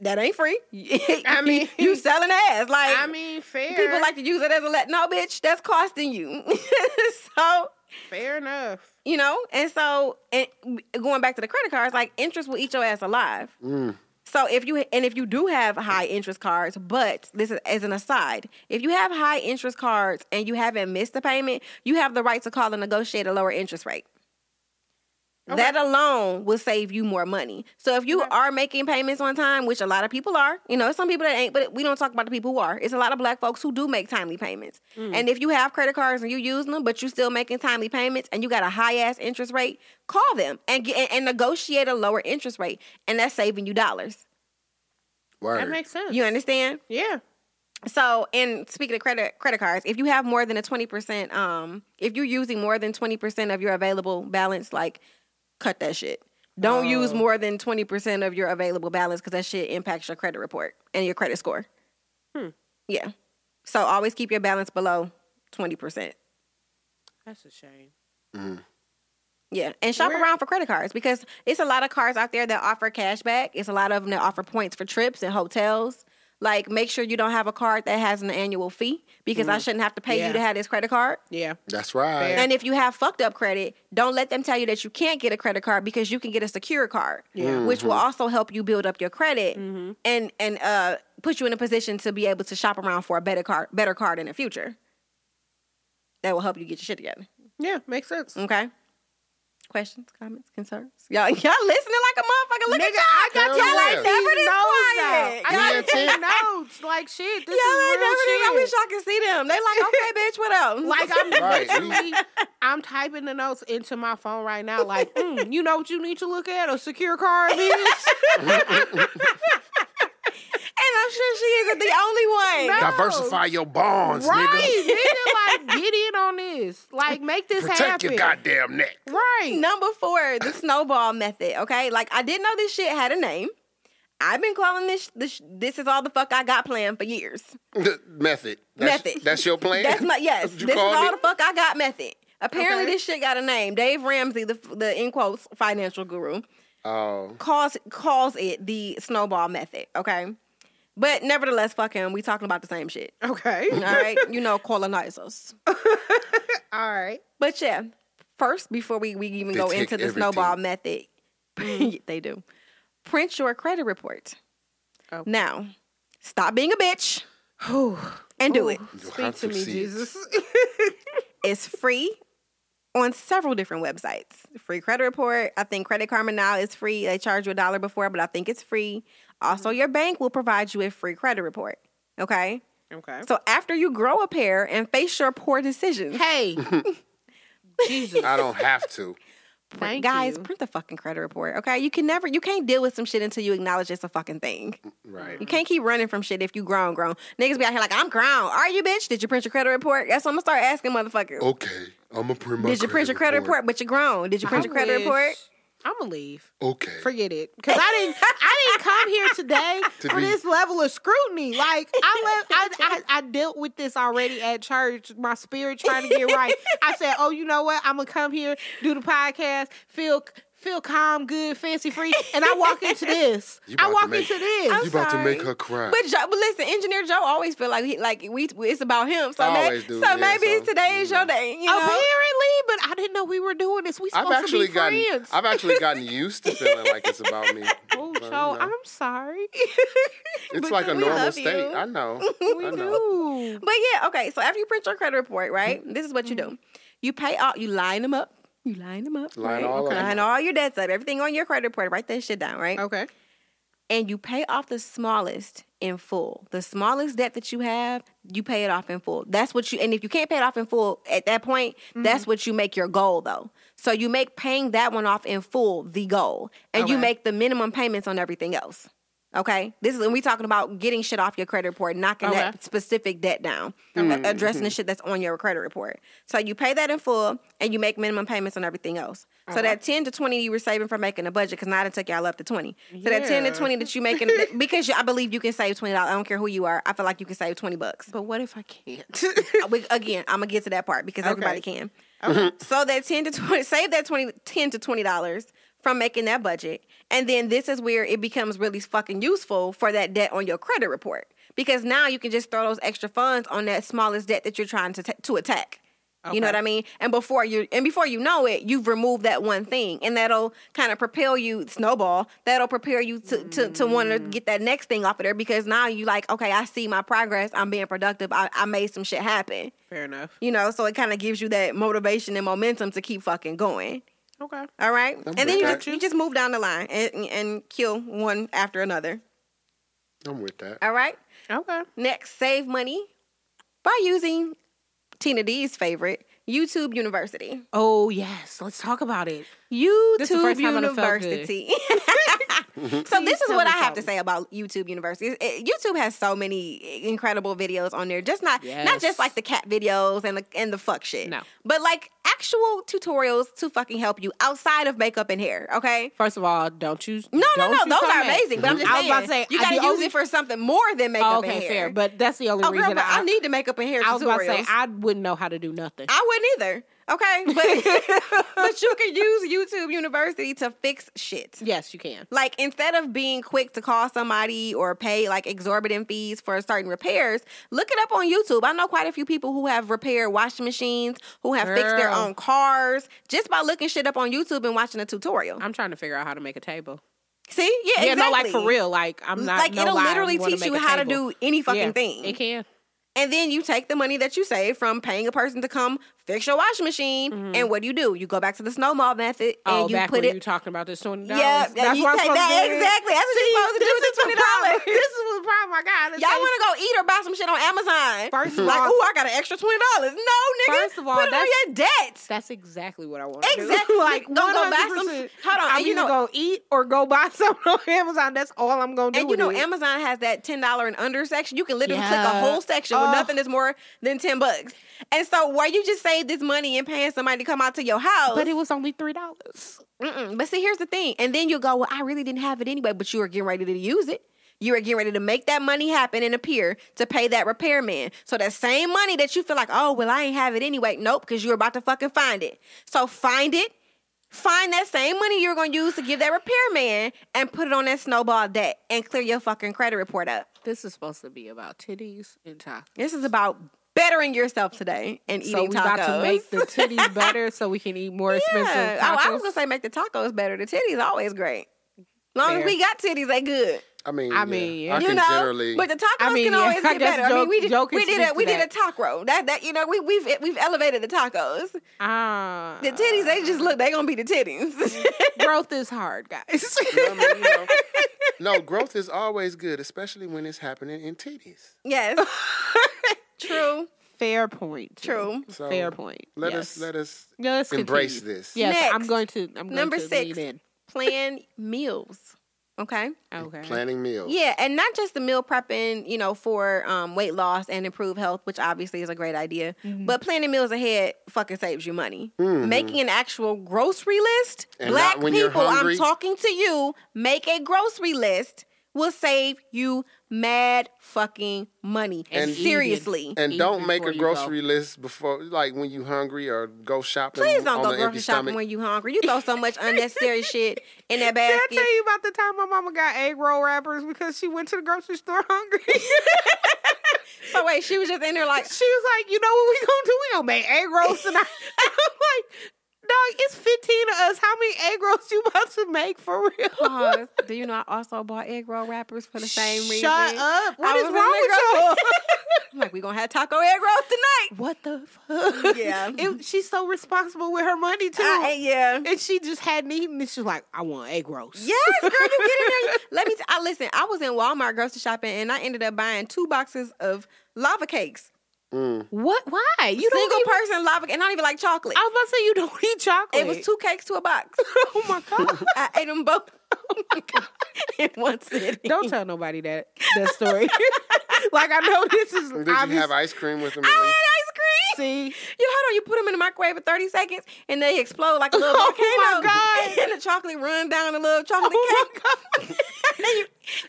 E: that ain't free.
D: I mean-
E: you selling ass. Like
D: I mean, fair.
E: people like to use it as a let. No, bitch, that's costing you. so
D: fair enough.
E: you know, and so and going back to the credit cards, like interest will eat your ass alive. Mm. So if you and if you do have high interest cards, but this is as an aside, if you have high interest cards and you haven't missed a payment, you have the right to call and negotiate a lower interest rate. That alone will save you more money. So if you are making payments on time, which a lot of people are, you know, some people that ain't, but we don't talk about the people who are. It's a lot of black folks who do make timely payments. And if you have credit cards and you using them, but you still making timely payments and you got a high ass interest rate, call them and get and, and negotiate a lower interest rate, and that's saving you dollars.
C: Word.
D: That makes sense.
E: You understand?
D: yeah.
E: So, and speaking of credit credit cards, if you have more than a twenty percent, um, if you're using more than twenty percent of your available balance, like cut that shit. Don't use oh. more than twenty percent of your available balance because that shit impacts your credit report and your credit score. Hmm. Yeah. So always keep your balance below twenty percent.
D: That's a shame. Mm-hmm.
E: Yeah, and shop
D: Where-
E: around for credit cards because it's a lot of cards out there that offer cash back. It's a lot of them that offer points for trips and hotels. Like, make sure you don't have a card that has an annual fee because I mm. shouldn't have to pay
D: Yeah.
E: you to have this credit card.
D: Yeah.
C: That's right.
E: And if you have fucked up credit, don't let them tell you that you can't get a credit card because you can get a secure card, yeah, which will mm-hmm. also help you build up your credit mm-hmm. and and uh, put you in a position to be able to shop around for a better card, better card in the future. That will help you get your shit together.
D: Yeah. Makes sense.
E: Okay. Questions, comments, concerns? Y'all, y'all listening like a motherfucker. Look
D: Nigga,
E: at y'all.
D: I got
E: y'all
C: yeah.
E: ain't never this quiet.
D: I got these notes. Like shit. This
E: Y'all
D: is real
E: this. I wish y'all could see them. They like, okay, bitch, what else?
D: Like I'm
C: Right,
D: literally, I'm typing the notes into my phone right now. Like, mm, you know what you need to look at? A secure card, bitch.
E: And I'm sure she isn't the only one.
D: No.
C: Diversify your bonds,
D: right,
C: nigga.
D: nigga. Like, get in on this. Like, make this
C: Protect
D: happen.
C: your goddamn neck.
D: right.
E: Number four, the snowball method. Okay, like I didn't know this shit had a name. I've been calling this this this is all the fuck I got planned for years.
C: Method. That's,
E: Method.
C: That's your plan.
E: That's my yes.
C: That's you
E: This is all
C: it?
E: the fuck I got method. Apparently,
D: Okay.
E: this shit got a name. Dave Ramsey, the the in quotes financial guru,
C: Oh,
E: calls calls it the snowball method. Okay, but nevertheless, fuck him. We talking about the same shit.
D: Okay.
E: All right, you know, colonizers.
D: All right.
E: But yeah, first before we, we even
C: They
E: go into the
C: everything.
E: snowball method, mm. they do. Print your credit report.
D: Oh.
E: Now, stop being a bitch and do it.
C: you'll
D: Speak
C: have
D: to me. Jesus.
E: It's free on several different websites. Free credit report. I think Credit Karma now is free. They charge you a dollar before, but I think it's free. Also,
C: Mm-hmm.
E: your bank will provide you a free credit report. Okay.
D: okay.
E: So after you grow a pair and face your poor decisions,
D: Hey. Jesus.
C: I don't have to.
D: Thank
E: guys,
D: you.
E: print the fucking credit report. Okay. You can never, you can't deal with some shit until you acknowledge it's a fucking thing.
C: Right.
E: You can't keep running from shit if you grown, grown. Niggas be out here like, I'm grown. Are you, bitch? Did you print your credit report? That's what I'm gonna start asking motherfuckers.
C: Okay. I'm gonna print my
E: Did you print your credit report? But you're grown. Did you print your credit report?
D: I'm gonna leave.
C: Okay.
D: Forget it, because I didn't. I didn't come here today
C: To
D: for
C: be-
D: this level of scrutiny. Like I let. I, I I dealt with this already at church. My spirit trying to get right. I said, "Oh, you know what? I'm gonna come here, do the podcast, feel feel calm, good, fancy free." And I walk into this. I walk
C: make-
D: into this.
E: I'm
C: You about to make her cry.
E: But Joe, but listen, Engineer Joe always feel like he like we it's about him. So,
C: I
E: may-
C: always do,
E: so
C: yeah,
E: maybe
C: so,
E: today is your day. You know?
D: Apparently, but I didn't know we were doing this. We
C: I've actually
D: to be
C: gotten
D: friends.
C: I've actually gotten used to feeling like it's about me.
D: oh,
C: But,
D: so
C: you know,
D: I'm sorry.
C: it's
E: but
C: like a normal state.
E: you.
C: I know.
D: we
C: I know.
D: do.
E: But yeah, okay. So after you print your credit report, right?
C: Mm-hmm.
E: This is what you do. You pay all. You line them up. You line them up.
C: Line
E: right?
C: all of them
E: Line all your debts up. Everything on your credit report. Write that shit down, right?
D: Okay.
E: and you pay off the smallest in full. The smallest debt that you have, you pay it off in full. That's what you and if you can't pay it off in full at that point, that's
D: Mm-hmm.
E: what you make your goal though. So you make paying that one off in full the goal. And you make the minimum payments on everything else. Okay? This is when we talking about getting shit off your credit report, knocking that specific debt down, mm-hmm. a- addressing the mm-hmm. shit that's on your credit report. So you pay that in full and you make minimum payments on everything else. So uh-huh. that 10 to 20 you were saving from making a budget, because now I took y'all up to 20. So that 10 to 20 that you making, because you, I believe you can save $20. I don't care who you are. I feel like you can save 20 bucks.
D: But what if I can't?
E: Uh, we- Again, I'm to get to that part because everybody
D: Okay.
E: can. So that 10 to 20, save that 20, 10 to $20 from making that budget. And then this is where it becomes really fucking useful for that debt on your credit report. Because now you can just throw those extra funds on that smallest debt that you're trying to, ta- to attack. You know what I mean? And before you and before you know it, you've removed that one thing, and that'll kind of propel you snowball. That'll prepare you to to, to want to mm. get that next thing off of there because now you like, okay, I see my progress. I'm being productive. I, I made some shit happen.
D: Fair enough.
E: You know, so it kind of gives you that motivation and momentum to keep fucking going.
D: Okay.
E: All right,
C: I'm
E: and then you
C: that.
E: just, you just move down the line and, and kill one after another.
C: I'm with that.
E: All right.
D: Okay.
E: Next, save money by using Tina D's favorite, YouTube University.
D: Oh yes, let's talk about it.
E: YouTube
D: This is the first time I done felt good.
E: University. so this is what I have to say about YouTube University. It- YouTube has so many incredible videos on there. Just not not just like the cat videos and the and the fuck shit.
D: No.
E: But like actual tutorials to fucking help you outside of makeup and hair, okay?
D: First of all, don't you?
E: No, no,
D: don't
E: no.
D: you
E: Those are amazing. But I'm just
D: I was
E: saying,
D: about to say,
E: you got to use
D: only-
E: it for something more than makeup
D: Oh,
E: and
D: okay,
E: hair.
D: fair. But that's the only
E: oh, girl,
D: reason
E: but I,
D: I,
E: need the makeup and hair
D: I was about to say
E: tutorials.
D: I wouldn't know how to do nothing.
E: I wouldn't either. Okay, but but you can use YouTube University to fix shit.
D: yes, you can.
E: Like instead of being quick to call somebody or pay like exorbitant fees for certain repairs, look it up on YouTube. I know quite a few people who have repaired washing machines, who have fixed their own cars just by looking shit up on YouTube and watching a tutorial.
D: I'm trying to figure out how to make a table.
E: See, yeah,
D: Yeah,
E: exactly.
D: no, like for real. Like I'm not
E: like
D: no
E: it'll
D: lie,
E: literally teach you how to do any fucking
D: Yeah,
E: thing.
D: It can.
E: And then you take the money that you save from paying a person to come fix your washing machine, and what do you do? You go back to the snowball method and
D: Mm-hmm. Oh,
E: you
D: back
E: put
D: when
E: it.
D: you talking about this twenty dollars.
E: yeah, yeah, you take that exactly. That's what you're supposed to do with the twenty dollars.
D: This is what problem I got.
E: Y'all want to go eat or buy some shit on Amazon?
D: First of
E: like, ooh, I got an extra twenty dollars. No, nigga.
D: First of all,
E: put it on
D: that's-
E: your debt.
D: That's exactly what I want. to
E: Exactly.
D: Do. like
E: Go- go buy some- hold on,
D: I'm
E: you
D: either
E: know-
D: go eat or go buy something on Amazon. That's all I'm gonna do.
E: And you know,
D: it.
E: Amazon has that ten dollar and under section. You can literally click a whole section with
D: Oh.
E: nothing that's more than ten bucks. And so, where you just save this money and paying somebody to come out to your house,
D: but it was only three dollars.
E: But see, here's the thing. And then you'll go, well, I really didn't have it anyway, but you were getting ready to use it. You were getting ready to make that money happen and appear to pay that repairman. So that same money that you feel like, oh, well, I ain't have it anyway. Nope, because you're about to fucking find it. So find it. Find that same money you're going to use to give that repairman and put it on that snowball debt and clear your fucking credit report up.
D: This is supposed to be about titties and tacos.
E: This is about bettering yourself today and eating
D: So we
E: tacos.
D: about to make the titties better so we can eat more expensive
E: Yeah.
D: tacos.
E: Oh, I was gonna say make the tacos better. The titties always great. Long
D: Fair.
E: as we got titties, they good.
C: I mean,
D: I
C: yeah,
D: mean,
C: I
D: you
C: can
E: know,
C: generally.
E: but the tacos
D: I mean,
E: can always
D: I
E: get
D: guess
E: better. I mean, we did,
D: joke
E: we did a we
D: to
E: did a
D: that.
E: taco. That that you know we we've we've elevated the tacos.
D: Ah,
E: The titties they just look they gonna be the titties.
D: growth is hard, guys.
C: I mean, you know, no, growth is always good, especially when it's happening in titties.
E: yes, true.
D: Fair point.
E: True.
C: So
D: Fair point.
C: Let
D: yes.
C: us let us
D: Yeah, let's
C: embrace
D: continue.
C: this.
D: Yes, I'm going to. I'm going
E: Number
D: to
E: six.
D: lean in.
E: Plan meals. Okay.
D: Okay.
C: Planning meals.
E: Yeah, and not just the meal prepping, you know, for um, weight loss and improve health, which obviously is a great idea.
D: Mm-hmm.
E: But planning meals ahead fucking saves you money. Making an actual grocery list,
C: And
E: black
C: not when you're
E: people, I'm talking to you. Make a grocery list will save you mad fucking money.
C: And-
E: seriously,
C: And
D: Eat
C: don't make a
D: you go.
C: grocery list before, like when you hungry or go shopping.
E: please don't
C: on
E: go grocery
C: empty
E: shopping
C: stomach.
E: when you hungry. You throw so much unnecessary shit in that basket.
D: Did I tell you about the time my mama got egg roll wrappers because she went to the grocery store hungry?
E: So wait, she was just in there like,
D: she was like, "You know what we gonna do? We gonna make egg rolls tonight." And I'm like, "Dog, it's 15 of us. How many egg rolls you about to make for real?"
E: Pause. Do you know I also bought egg roll wrappers for the same reason?
D: Shut up! What
E: I
D: is wrong with?
E: I'm like, we gonna have taco egg rolls tonight.
D: what the fuck?
E: Yeah.
D: It- she's so responsible with her money too.
E: I, yeah.
D: and she just hadn't eaten. And she was like, "I want egg rolls."
E: Yes, girl, you get in there. Let me. T- I listen. I was in Walmart grocery shopping, and I ended up buying two boxes of lava cakes. Mm.
D: What? Why? You don't
E: Single
D: even,
E: person lava, cake, and I don't even like chocolate.
D: I was about to say you don't eat chocolate.
E: it was two cakes to a box.
D: oh my god!
E: I ate them both. Oh my god! In one sitting.
D: don't tell nobody that that story. like I know this is
C: Did you have ice cream with them?
E: I had ice cream.
D: See,
E: You hold on, you put them in the microwave for 30 seconds and they explode like a little
D: Oh
E: volcano.
D: my God.
E: And the chocolate run down the little chocolate
D: Oh
E: cake.
D: my
E: and you, and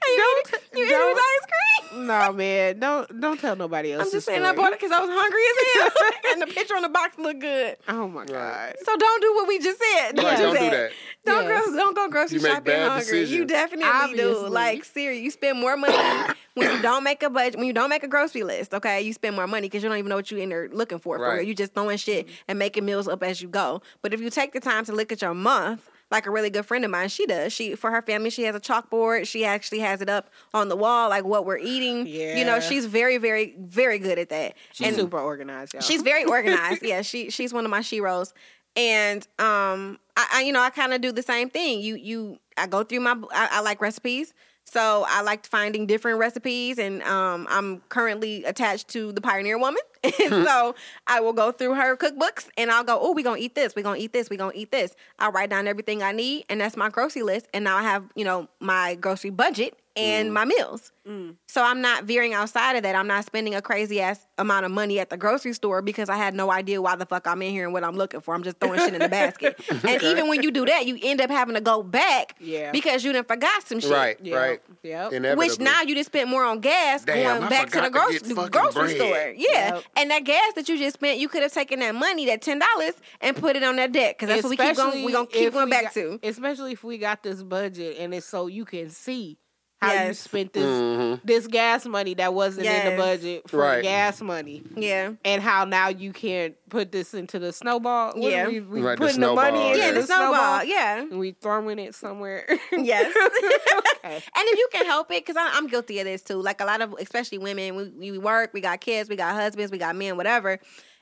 E: you
D: Don't-
E: eat, you eat
D: don't-
E: it with ice cream.
D: no man, don't don't tell nobody else.
E: I'm just saying I bought it because I was hungry as hell. and the picture on the box looked good.
D: Oh my god!
E: So don't do what we just said. Don't,
C: Right,
E: do,
C: don't do
E: that.
C: that.
E: Don't,
D: Yes.
E: go, don't go grocery
C: You make
E: shopping
C: bad
E: hungry. You
C: decisions.
E: definitely do. Like, seriously, you spend more money when you don't make a budget, when you don't make a grocery list, okay? You spend more money because you don't even know what you're in there looking for. for
C: Right.
E: real. You just throwing shit and making meals up as you go. But if you take the time to look at your month, like a really good friend of mine, she does. She for her family, she has a chalkboard. She actually has it up on the wall, like what we're eating. Yeah. You know, she's very, very, very good at that.
D: She's
E: And-
D: super organized, y'all.
E: She's very organized. yeah, she she's one of my sheroes. And um I, I you know, I kind of do the same thing. You you I go through my I, I like recipes. So I like finding different recipes, and um, I'm currently attached to the Pioneer Woman, and so I will go through her cookbooks, and I'll go, oh, we're gonna eat this, we're gonna eat this, we're gonna eat this. I'll write down everything I need, and that's my grocery list, and now I have you know my grocery budget and mm. my meals. Mm. So I'm not veering outside of that. I'm not spending a crazy ass amount of money at the grocery store because I had no idea why the fuck I'm in here and what I'm looking for. I'm just throwing shit in the basket. And even when you do that, you end up having to go back
D: Yeah.
E: because you done forgot some shit.
C: Right,
D: Yeah.
C: right.
D: Yep.
C: Inevitably.
E: Which now you just spent more on gas
C: Damn,
E: going
C: I
E: back to the,
C: forgot to
E: grocery
C: get
E: the
C: fucking
E: grocery
C: bread.
E: store. Yeah,
D: Yep.
E: and that gas that you just spent, you could have taken that money, that ten dollars, and put it on that debt because that's what we keep going. We gonna keep going
D: we
E: back
D: got-
E: to.
D: Especially if we got this budget and it's so you can see how you spent this
C: Mhm.
D: this gas money that wasn't in the budget for
C: Right.
D: the gas money.
E: Yeah,
D: And how now you can put this into the snowball. What
E: Yeah.
D: are we, we
C: Right, the
D: putting the, money
C: snowball,
D: into
E: yeah,
C: Yeah.
E: the snowball. Yeah,
D: and we throwing it somewhere.
E: yes.
D: okay.
E: And if you can help it, because I'm guilty of this too. Like a lot of, especially women, we, we work, we got kids, we got husbands, we got men, whatever.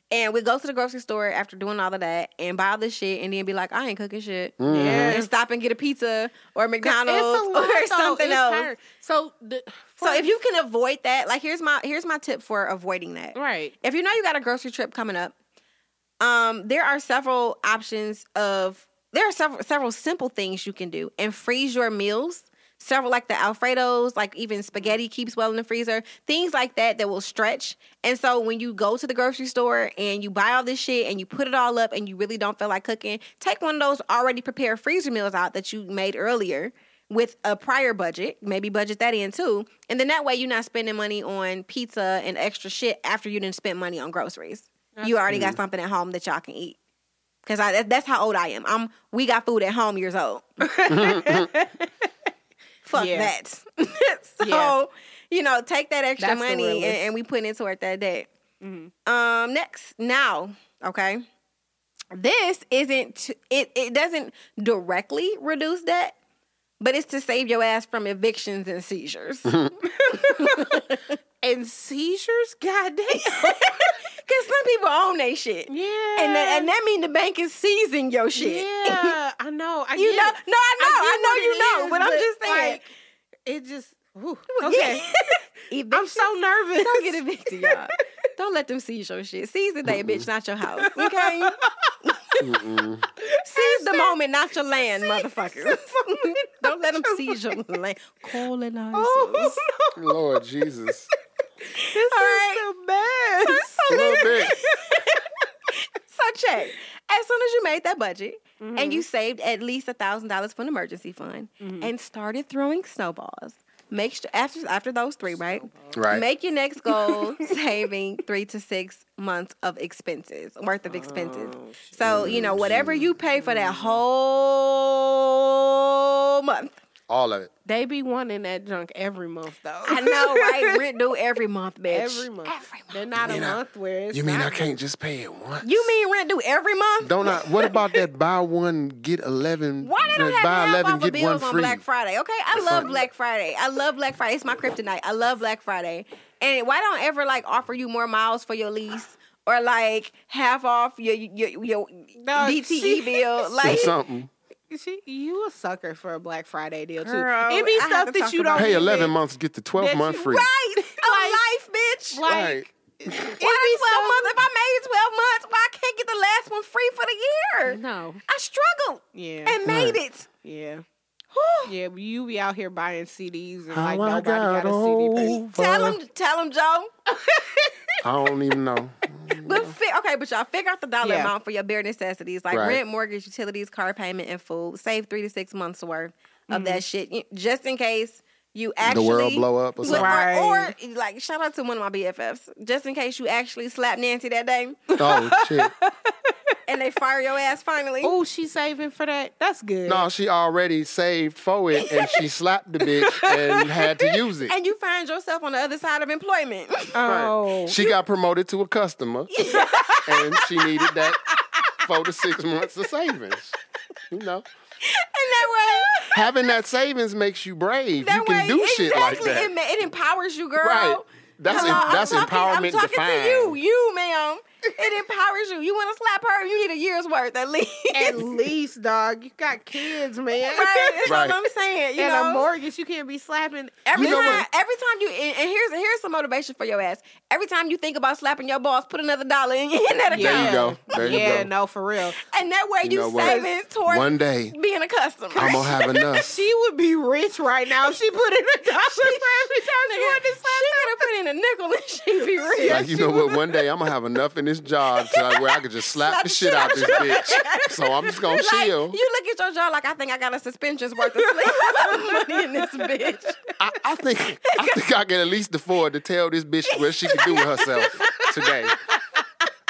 E: And we go to the grocery store after doing all of that and buy all this shit and then be like, I ain't cooking shit.
C: Mm-hmm.
D: Yeah.
E: And stop and get a pizza or
D: a
E: McDonald's
D: lot,
E: or something
D: It's
E: else.
D: hard. So, the,
E: So if you can avoid that, like here's my here's my tip for avoiding that.
D: right,
E: If you know you got a grocery trip coming up, um, there are several options of there are several several simple things you can do and freeze your meals. Several like the Alfredos, like even mm-hmm. spaghetti keeps well in the freezer, things like that that will stretch. And so when you go to the grocery store and you buy all this shit and you put it all up and you really don't feel like cooking, take one of those already prepared freezer meals out that you made earlier with a prior budget, maybe budget that in too. And then that way you're not spending money on pizza and extra shit after you didn't spend money on groceries. you already got something at home that y'all can eat. Cause I that, that's how old I am. I'm we got food at home years old. Fuck
D: Yeah.
E: that. so
D: Yeah.
E: you know, take that extra
D: That's
E: money and, and we put it toward that debt.
D: Mm-hmm.
E: Um, next, now, okay, this isn't it. It doesn't directly reduce debt, but it's to save your ass from evictions and seizures.
D: and seizures. Goddamn.
E: Because some people own they shit.
D: Yeah.
E: And that, and that mean the bank is seizing your shit.
D: Yeah, I know. I
E: You
D: get
E: know,
D: it.
E: no, I know, I,
D: get
E: know you know,
D: is,
E: but I'm just saying.
D: like, it just. whew, okay, I'm so nervous.
E: Don't get evicted, y'all. Don't let them seize your shit. Seize the day, bitch, not your house. Okay? seize the moment, not your land, motherfuckers. Don't let them seize your land. Colonizers.
D: Oh, no.
C: Lord Jesus.
D: This
E: All right.
D: is the best.
C: A little bit.
E: So check. As soon as you made that budget and
D: Mm-hmm.
E: you saved at least a thousand dollars for an emergency fund and started throwing snowballs. Make sure after after those three, right?
C: Right.
E: Make your next goal saving three to six months of expenses worth of expenses.
D: Oh,
E: so you know whatever you pay for that whole month.
C: All of it.
D: They be wanting that junk every month, though.
E: I know, right? Rent due every month, bitch.
D: every month.
E: Every month.
D: They're not a
C: mean I-
D: month where it's
C: You mean
D: not
C: I can't just pay it once?
E: You mean rent due every month?
C: Don't I? What about that buy one get eleven?
E: Why they don't have
C: buy
E: half
C: eleven
E: off of
C: get one
E: bills on
C: free?
E: Black Friday? Okay, I love Black Friday. I love Black Friday. It's my kryptonite. I love Black Friday. And why don't ever like offer you more miles for your lease or like half off your your your
D: No,
E: DTE
D: she-
E: bill?
C: Or
E: Like
C: something.
D: She, you a sucker for a Black Friday deal too.
E: Girl,
D: it be
E: I
D: stuff that you don't
C: Pay
D: even-
C: eleven months, get the
D: twelve
C: month free.
E: right, a life, bitch.
D: Like,
C: Right.
D: it
E: Why
D: be
E: twelve months? If I made twelve months, why I can't get the last one free for the year?
D: No.
E: I struggled
D: Yeah.
E: and made it.
D: yeah.
E: Whew.
D: Yeah, you be out here buying CDs and
C: How
D: like
C: I
D: nobody got,
C: got
D: a CD player.
E: Tell him, tell him, Joe.
C: I don't even know.
E: But fi- okay, but y'all figure out the dollar
D: Yeah.
E: amount for your bare necessities like
C: Right.
E: rent, mortgage, utilities, car payment, and food. Save three to six months worth of
D: Mm-hmm.
E: that shit, y- just in case you
C: The
E: actually
C: world blow up or
E: Well,
C: something.
D: Right.
E: or, or like shout out to one of my BFFs, just in case you actually slap Nancy that day
C: Oh shit!
E: and they fire your ass finally.
D: Oh, she's saving for that. That's good.
C: No, she already saved for it, and she slapped the bitch and had to use it.
E: And you find yourself on the other side of employment. and
D: Oh,
C: She got promoted to a customer, and she needed that four to six months of savings. You know, And
E: that way,
C: having that savings makes you brave.
E: that
C: you can
E: way,
C: do shit like that.
E: It, it empowers you, girl.
C: Right. that's
E: Hello, I'm
C: that's
E: talking,
C: empowerment
E: I'm talking
C: defined.
E: to you, you, ma'am. It empowers you. You want to slap her? You need a year's worth at least.
D: At least, dog, you got kids, man.
E: right. That's
C: Right.
E: what I'm saying. You
D: and
E: know,
D: a mortgage, you can't be slapping.
E: Every
C: You know
E: time,
C: what?
E: every time you, and, and here's here's some motivation for your ass. Every time you think about slapping your boss, put another dollar in, in that account,
C: There you go. There you
D: yeah,
C: go.
D: no, for real.
E: and that way
C: You
E: you,
C: know what?
E: saving towards
C: One day
E: being a customer.
C: I'm gonna have enough.
D: She would be rich right now if she put in a dollar for every time she wanted to
E: she
D: slap
E: could have put in a nickel and she'd be rich.
C: Like you know what? One day I'm gonna have enough in this job to like, where I could just slap, the shit out this bitch. So I'm just gonna
E: Like,
C: chill.
E: you look at your job like I think I got a suspension's worth of sleep money in this bitch.
C: I, I think I think I can at least afford to tell this bitch what she can do with herself today.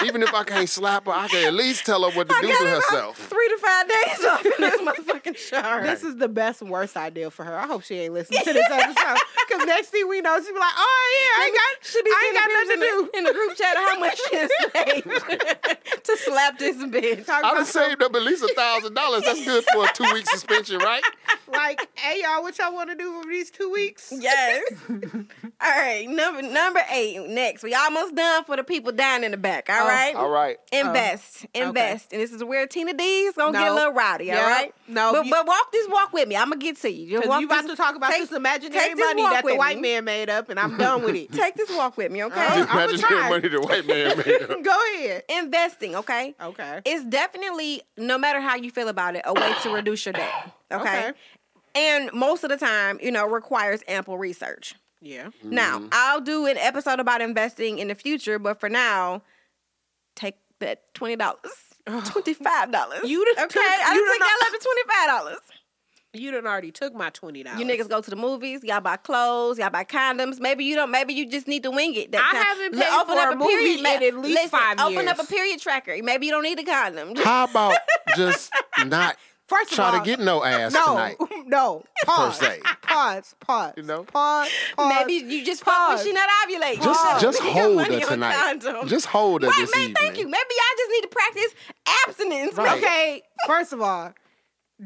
C: Even if I can't slap her, I can at least tell her what to
E: I
C: do
E: got
C: to herself.
E: Three to five days off in this motherfucking shower.
D: This is the best worst idea for her. I hope she ain't listening to this episode. Because next thing we know, she'll be like, oh, yeah, I ain't got,
E: She be
D: I ain't got nothing to
E: pictures in the, group chat how much she has saved to slap this bitch.
D: Talk
C: I done
D: about some-
C: saved up at least a thousand dollars. That's good for a two week suspension, right?
D: Like, hey, y'all, what y'all want to do over these two weeks?
E: Yes. all right. Number number eight. Next, we almost done for the people down in the back. All
D: Oh,
E: right.
C: All right.
E: Invest, oh. invest, and this is where Tina D's gonna get a little rowdy. All
D: Yeah.
E: right.
D: No,
E: but,
D: you-
E: but walk this walk with me. I'm gonna get to you. Just
D: Because
E: walk
D: you about
E: this-
D: to talk about
E: take-
D: this imaginary
E: this
D: money that the white
E: me.
D: man made up, and I'm done with it.
E: Take this walk with me, okay?
D: Oh, I'ma
C: Imagine
D: try.
C: the money the white man made up.
D: Go ahead.
E: Investing, okay?
D: Okay.
E: It's definitely, no matter how you feel about it, a way to reduce your debt. Okay?
D: Okay.
E: And most of the time, you know, requires ample research.
D: Yeah.
E: Now, mm-hmm. I'll do an episode about investing in the future, but for now, take that twenty dollars, oh. twenty five dollars.
D: You done
E: okay?
D: took-
E: I
D: you
E: done took
D: done
E: that left to twenty five dollars.
D: You done already took my $20.
E: You niggas go to the movies, y'all buy clothes, y'all buy condoms. Maybe you don't. Maybe you just need to wing it. That
D: I
E: time.
D: haven't
E: Let-
D: open for a movie in at least
E: listen,
D: five
E: Open up a period tracker. Maybe you don't need a condom.
C: How about just not
D: First of
C: try
D: all,
C: to get no ass
D: no,
C: tonight?
D: no. Pause.
C: se.
D: Pause. Pause.
C: You know?
D: Pause. Pause.
E: Maybe you just fuck
D: Pause.
E: she not ovulating.
C: Just
E: Pause.
C: just hold
E: money
C: her tonight. Just hold her
E: Right,
C: this
E: man,
C: evening.
E: thank you. Maybe I just need to practice abstinence.
C: Right.
D: Okay, first of all,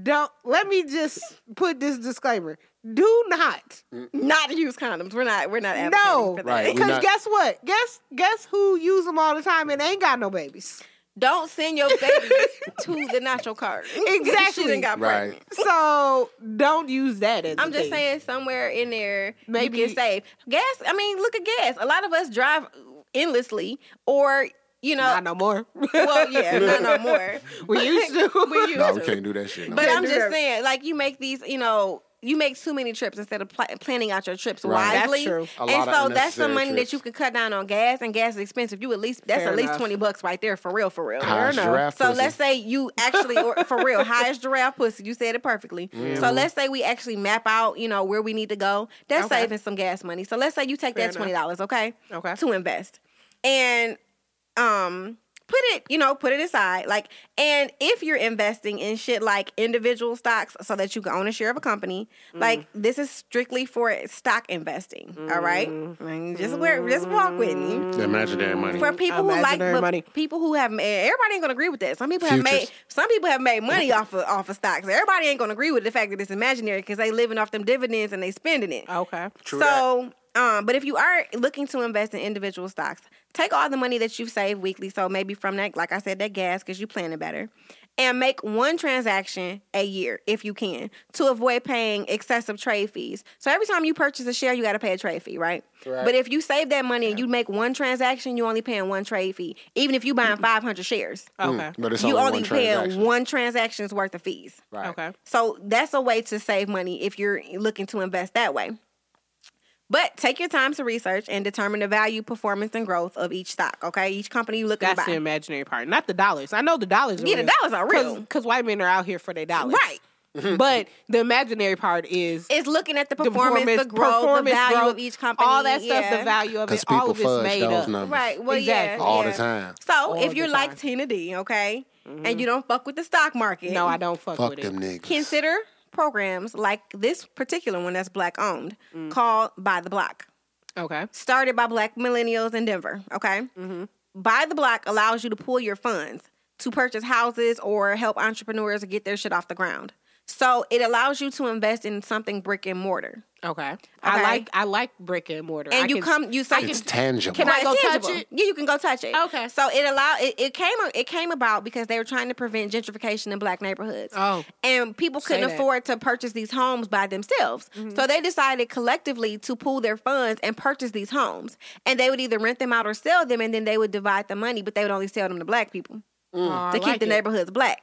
D: don't let me just put this disclaimer. Do not.
E: Not use condoms. We're not. We're not
D: No.
E: for that.
C: Right.
D: Because guess what? Guess guess who use them all the time and ain't got no babies.
E: Don't send your baby to the natural card.
D: Exactly.
E: she done got
C: Right.
E: pregnant.
D: So don't use that as
E: I'm
D: a
E: just
D: thing.
E: saying, somewhere in there,
D: Maybe-
E: you can save gas. I mean, look at gas. A lot of us drive endlessly, or you know,
D: Not no more.
E: well, yeah, not no more.
D: we used to.
E: we used
C: No,
E: to.
C: we can't do that shit. No.
E: But
D: Can't
E: I'm just saying, like you make these, you know, you make too many trips instead of pl- planning out your trips
C: Right.
D: That's
E: wisely.
D: true.
C: A
E: and
C: lot of
E: so that's some
C: unnecessary
E: money
C: trips.
E: that you could cut down on gas, and gas is expensive. You at least that's
D: Fair
E: at least
D: enough.
E: twenty bucks right there for real, for real.
C: High as
D: enough.
E: So
C: pussy.
E: let's say you actually, or for real, highest giraffe pussy. You said it perfectly. So let's say we actually map out, you know, where we need to go. That's
D: Okay.
E: saving some gas money. So let's say you take
D: Fair
E: that twenty dollars, okay,
D: Okay.
E: to invest, and um, put it, you know, put it aside. Like, and if you're investing in shit like individual stocks, so that you can own a share of a company, mm. like this is strictly for stock investing. All right, mm. I mean, just wear, just walk with me mm.
C: The imaginary money.
E: for people who like but
D: money.
E: people who have made everybody ain't gonna agree with that. Some people have made some people have made money off of off of stocks. Everybody ain't gonna agree with the fact that it's imaginary because they living off them dividends and they spending it.
D: Okay.
C: True
E: so um, but if you are looking to invest in individual stocks, take all the money that you've saved weekly. So maybe from that, like I said, that gas because you planning better. And make one transaction a year if you can to avoid paying excessive trade fees. So every time you purchase a share, you got to pay a trade fee, right?
C: Right.
E: But if you save that money and you make one transaction, you only paying one trade fee. Even if you buying 500 shares, mm,
D: Okay.
C: But it's
E: you
C: only,
E: only
C: one
E: paying one transaction's worth of fees.
C: Right.
D: Okay.
E: So that's a way to save money if you're looking to invest that way. But take your time to research and determine the value, performance, and growth of each stock. Okay, each company you looking at.
D: That's
E: to
D: the imaginary part, not the dollars. I know the dollars. Are
E: Yeah, the
D: real.
E: dollars are real.
D: because white men are out here for their dollars,
E: Right.
D: but the imaginary part is
E: It's looking at the
D: the
E: performance, the growth,
D: performance,
E: the value
D: growth,
E: of each company,
D: all that stuff.
E: yeah.
D: The value of it, all of it's made
C: those
D: up.
C: numbers
E: Right. Well,
D: Exactly.
E: yeah.
C: all
E: yeah.
C: the time.
E: So
D: All
E: if you're like
D: time.
E: Tina D, okay, and mm-hmm. you don't fuck with the stock market,
D: No, I don't fuck,
C: Fuck
D: with
C: them
D: it.
C: niggas.
E: consider programs like this particular one that's black owned
D: Mm.
E: called Buy the Block.
D: Okay.
E: started by black millennials in Denver. Okay. Buy the Block allows you to pull your funds to purchase houses or help entrepreneurs get their shit off the ground. So it allows you to invest in something brick and mortar.
D: Okay. I like I like brick and mortar.
E: And
D: I
E: you
D: can-
E: come you say
D: I
E: you
C: It's tangible.
D: Can I go
E: it's
D: touch it?
E: Yeah, you can go touch it.
D: Okay.
E: So it allowed it, it came it came about because they were trying to prevent gentrification in black neighborhoods.
D: Oh.
E: And people couldn't
D: that.
E: afford to purchase these homes by themselves. Mm-hmm. So they decided collectively to pool their funds and purchase these homes. And they would either rent them out or sell them and then they would divide the money, but they would only sell them to black people mm.
D: Oh,
E: to keep the neighborhoods black.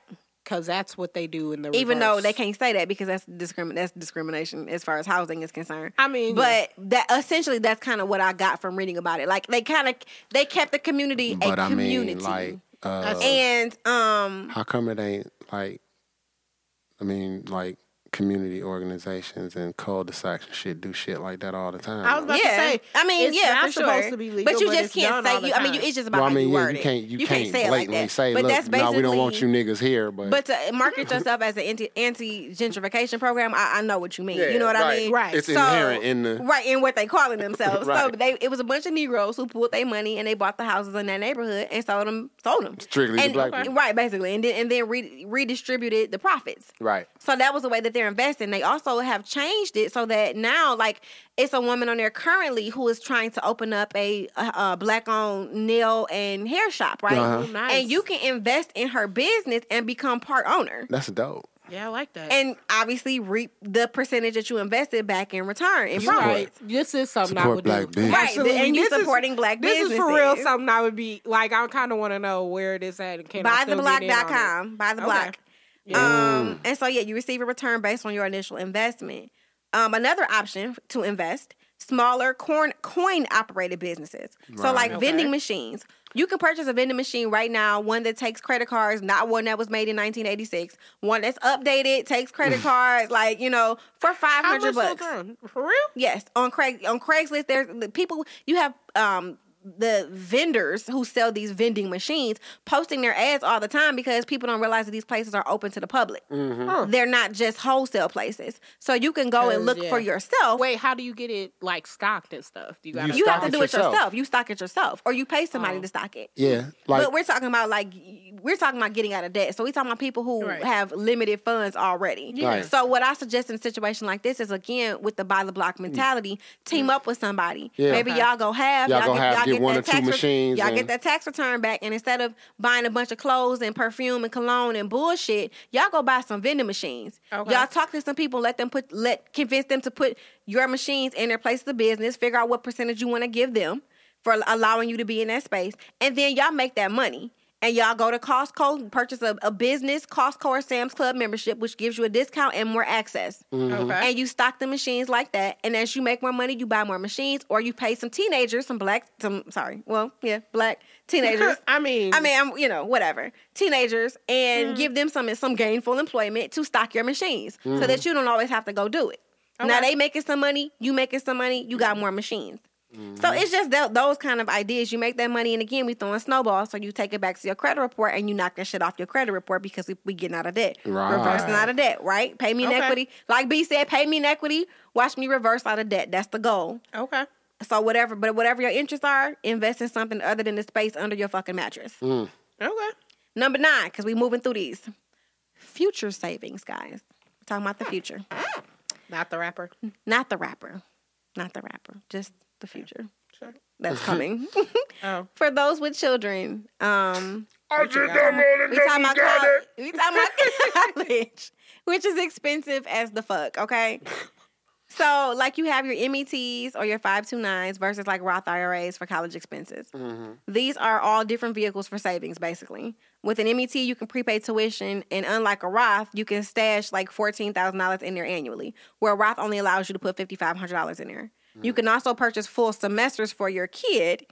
D: Because that's what they do in the
E: Even though they can't say that because that's discrimin that's discrimination as far as housing is concerned.
D: I mean,
E: but that essentially that's kind of what I got from reading about it. Like they kind of they kept the community
C: but
E: a
C: I
E: community,
C: mean, like, uh,
E: and um
C: how come it ain't like? I mean, like community organizations and cul-de-sacs and shit do shit like that all the time.
D: I was about
E: yeah,
D: to say.
E: I mean,
D: it's
E: yeah,
D: not
E: for
D: supposed
E: sure.
D: to be legal,
E: but you
D: but
E: just
D: it's
E: can't say. You, I mean, you, it's just about
C: well, I
E: how you
C: yeah,
E: word
C: you
E: it.
C: can't you,
E: can't
C: can't
E: say it like
C: blatantly
E: that.
C: say,
E: but
C: look,
E: that's
C: no, we don't want you niggas here, but,
E: But to market yourself as an anti anti gentrification program, I, I know what you mean.
C: Yeah,
E: you know what I mean?
D: Right.
C: it's
E: So-
C: inherent in the
E: right in what they calling themselves. So they it was a bunch of Negroes who pulled their money and they bought the houses in that neighborhood and sold them sold them
C: Strictly to
E: and,
C: black people.
E: right basically and then and then redistributed the profits.
C: right.
E: So that was the way that they're investing. They also have changed it so that now, like, it's a woman on there currently who is trying to open up a, a, a black-owned nail and hair shop, right?
C: Uh-huh.
D: Ooh, nice.
E: And you can invest in her business and become part owner,
C: That's dope.
D: Yeah, I like that.
E: and obviously reap the percentage that you invested back in return in
D: You're right. This is something I would
C: black
D: do.
C: business.
E: Right,
D: Absolutely.
E: and you
D: This is-
E: supporting black
D: This
E: businesses.
D: is for real something I would be like. I kind of want to know where it is at and can I still get in on it?
E: Buytheblock.com. Buy the
D: Okay.
E: block. Um, and so yeah, you receive a return based on your initial investment. Um, another option to invest: smaller coin coin operated businesses. So like
D: Okay.
E: vending machines. You can purchase a vending machine right now, one that takes credit cards, not one that was made in 1986, one that's updated, takes credit cards, like you know, for 500
D: How much
E: bucks.
D: For real?
E: Yes, on Craig on Craigslist, there's the people you have um the vendors who sell these vending machines posting their ads all the time because people don't realize that these places are open to the public. Mm-hmm. They're not just wholesale places, so you can go and look
D: yeah.
E: for yourself.
D: Wait, how do you get it like stocked and stuff? Do you got
C: You
E: you have to
C: it
E: do it
C: yourself.
E: yourself. You stock it yourself, or you pay somebody
D: Oh.
E: to stock it.
C: Yeah. Like
E: but we're talking about like we're talking about getting out of debt. So we're talking about people who
D: Right.
E: have limited funds already.
D: Yeah.
C: Right.
E: So what I suggest in a situation like this is again with the buy the block mentality, team up with somebody.
C: Yeah.
E: Maybe
D: Okay.
E: y'all go have
C: Y'all go have, get one or two
E: tax re- y'all
C: and-
E: get that tax return back, and instead of buying a bunch of clothes and perfume and cologne and bullshit, y'all go buy some vending machines.
D: Okay.
E: Y'all talk to some people, let them put let convince them to put your machines in their place of business. Figure out what percentage you want to give them for allowing you to be in that space, and then y'all make that money. And y'all go to Costco, purchase a, a business Costco or Sam's Club membership, which gives you a discount and more access.
C: Mm-hmm.
D: Okay.
E: And you stock the machines like that. And as you make more money, you buy more machines, or you pay some teenagers, some black, some sorry, well, yeah, black teenagers.
D: I mean,
E: I mean, I'm, you know, whatever, teenagers, and give them some some gainful employment to stock your machines, so that you don't always have to go do it. Now they making some money, you making some money, you got more machines. So it's just tho- those kind of ideas. You make that money, and again, we throwing snowballs. So you take it back to your credit report, and you knock that shit off your credit report because we, we getting out of debt,
C: Right.
E: reversing out of debt, right? Pay me in equity, like B said, pay me in equity. Watch me reverse out of debt. That's the goal.
D: okay.
E: So whatever, but whatever your interests are, invest in something other than the space under your fucking mattress.
C: Mm.
D: Okay.
E: Number nine, because we moving through these. Future savings, guys. We're talking about the future.
D: Not the rapper.
E: Not the rapper. Not the rapper. Just the future.
D: Sure.
E: That's coming.
D: Oh.
E: For those with children, um,
C: I
D: just got
E: we talking about college. We talking about college, which is expensive as the fuck. Okay. So, like, you have your METs or your 529s versus like Roth IRAs for college expenses. These are all different vehicles for savings, basically. With an MET, you can prepay tuition, and unlike a Roth, you can stash like $14,000 in there annually, where a Roth only allows you to put $5,500 in there. You can also purchase full semesters for your kid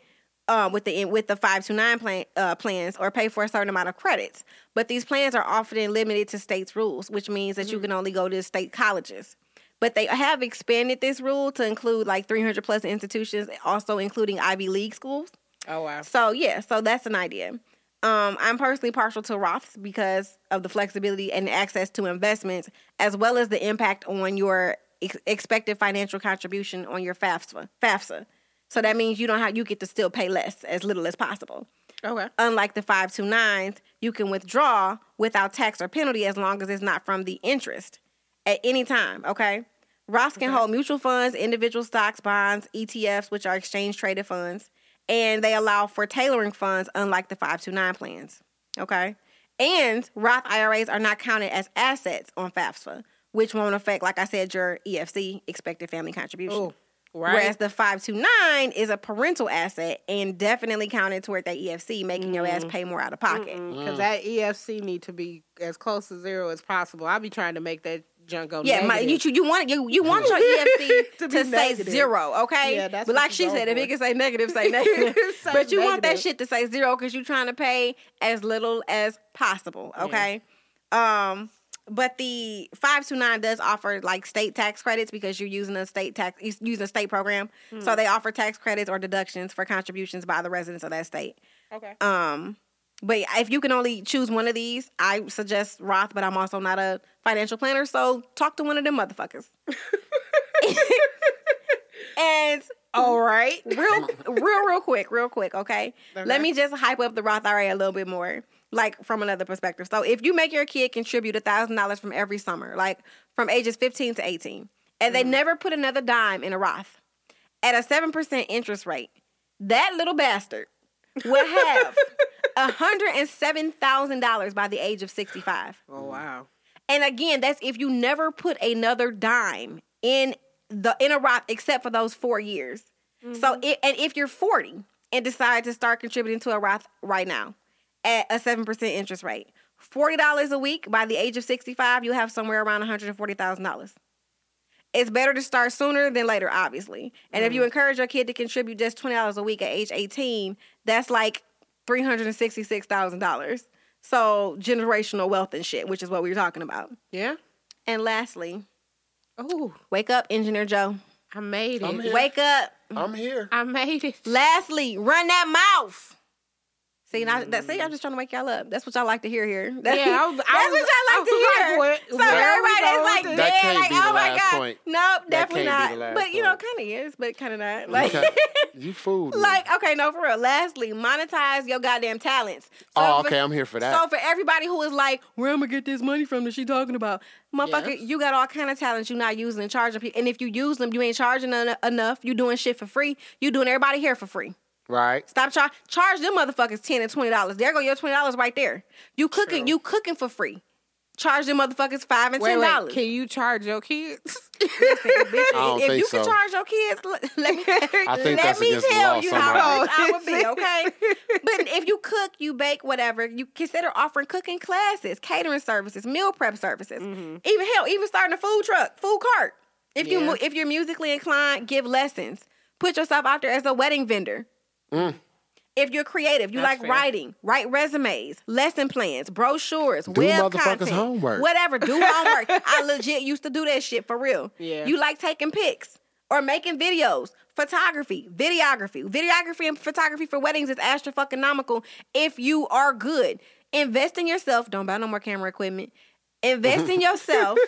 E: um, with the with the five to nine plan uh, plans or pay for a certain amount of credits. But these plans are often limited to states' rules, which means that you can only go to state colleges. But they have expanded this rule to include like 300 plus institutions, also including Ivy League schools.
D: Oh wow.
E: So yeah, so that's an idea. Um, I'm personally partial to Roths because of the flexibility and access to investments, as well as the impact on your ex- expected financial contribution on your FAFSA. FAFSA. So that means you don't have you get to still pay less, as little as possible.
D: Okay.
E: Unlike the 529s, you can withdraw without tax or penalty as long as it's not from the interest at any time, okay? Roths can hold mutual funds, individual stocks, bonds, ETFs, which are exchange traded funds, and they allow for tailoring funds unlike the 529 plans, okay? And Roth IRAs are not counted as assets on FAFSA, which won't affect, like I said, your EFC, expected family contribution.
D: Oh, right.
E: Whereas the 529 is a parental asset and definitely counted toward that EFC, making your ass pay more out of pocket.
D: Because that EFC need to be as close to zero as possible. I'll be trying to make that junk go
E: Yeah, my, you you want you you want your EFC
D: To
E: to, say
D: negative.
E: zero, okay?
D: Yeah, that's
E: but like she
D: going
E: said, if
D: for.
E: it can say negative, say negative.
D: Say
E: but you want that shit to say zero because you're trying to pay as little as possible, okay? Um, but the five two nine does offer like state tax credits because you're using a state tax using a state program,
D: Hmm.
E: so they offer tax credits or deductions for contributions by the residents of that state.
D: okay.
E: Um, but if you can only choose one of these, I suggest Roth. But I'm also not a financial planner, so talk to one of them motherfuckers. and
D: All right.
E: real, real, real quick, real quick, okay? Let me just hype up the Roth IRA a little bit more, like from another perspective. So if you make your kid contribute a thousand dollars from every summer, like from ages 15 to 18, and they mm-hmm. never put another dime in a Roth at a seven percent interest rate, that little bastard will have hundred and seven thousand dollars by the age of 65.
D: Oh wow.
E: And again, that's if you never put another dime in the in a Roth except for those four years. So, mm-hmm. it, and if you're 40 and decide to start contributing to a Roth right now at a seven percent interest rate, forty dollars a week by the age of 65, you'll have somewhere around one hundred and forty thousand dollars. It's better to start sooner than later, obviously. And if you mm-hmm. encourage your kid to contribute just twenty dollars a week at age 18, that's like three hundred and sixty-six thousand dollars. So generational wealth and shit, which is what we were talking about.
D: Yeah.
E: And lastly,
D: Oh,
E: wake up, Engineer Joe.
D: I made it.
C: I'm.
E: Wake up.
C: I'm here.
D: I made it.
E: Lastly, run that mouth. See, now that see, I'm mm. just trying to wake y'all up. That's what y'all like to hear here. That's,
D: Yeah, I was-
E: that's
D: I was-
E: what y'all
D: I
E: like to hear.
D: like, what-
E: so
D: where
E: everybody is like,
D: with
E: dead.
C: That can't
E: like,
C: be the
E: oh my god,
C: point.
E: nope,
C: That
E: definitely
C: can't
E: not.
C: be the last
E: but you know,
C: point.
E: kind of is, but kind of not. Like,
C: Okay. You fooled me.
E: like okay, no, for real. Lastly, monetize your goddamn talents. So
C: oh,
E: for-
C: okay. I'm here for that.
E: So for everybody who is like, where am I get this money from that she talking about? Motherfucker,
D: Yes.
E: you got all kind of talents you're not using and charging people. And if you use them, you ain't charging en- enough. You doing shit for free. You doing everybody here for free.
C: Right.
E: Stop char- charge them motherfuckers ten and twenty dollars. There go your twenty dollars right there. You cooking, you cooking for free. Charge them motherfuckers five and
D: Wait,
E: ten dollars.
D: Can you charge your kids?
E: Bitch,
C: don't
E: if
C: think
E: you can charge your kids, let, let me, let me tell you
C: somehow.
E: how rich I would be, okay? but if you cook, you bake, whatever, you consider offering cooking classes, catering services, meal prep services,
C: Mm-hmm.
E: even hell, even starting a food truck, food cart. If you
D: Yeah.
E: mu- if you're musically inclined, give lessons. Put yourself out there as a wedding vendor.
C: Mm.
E: If you're creative, you
D: That's
E: like
D: fair.
E: writing, write resumes, lesson plans, brochures,
C: Do
E: web content,
C: homework.
E: whatever. Do homework. I legit used to do that shit for real.
D: Yeah.
E: You like taking pics or making videos, photography, videography. Videography and photography for weddings is astrofuckonomical if you are good. Invest in yourself. Don't buy no more camera equipment. Invest in yourself.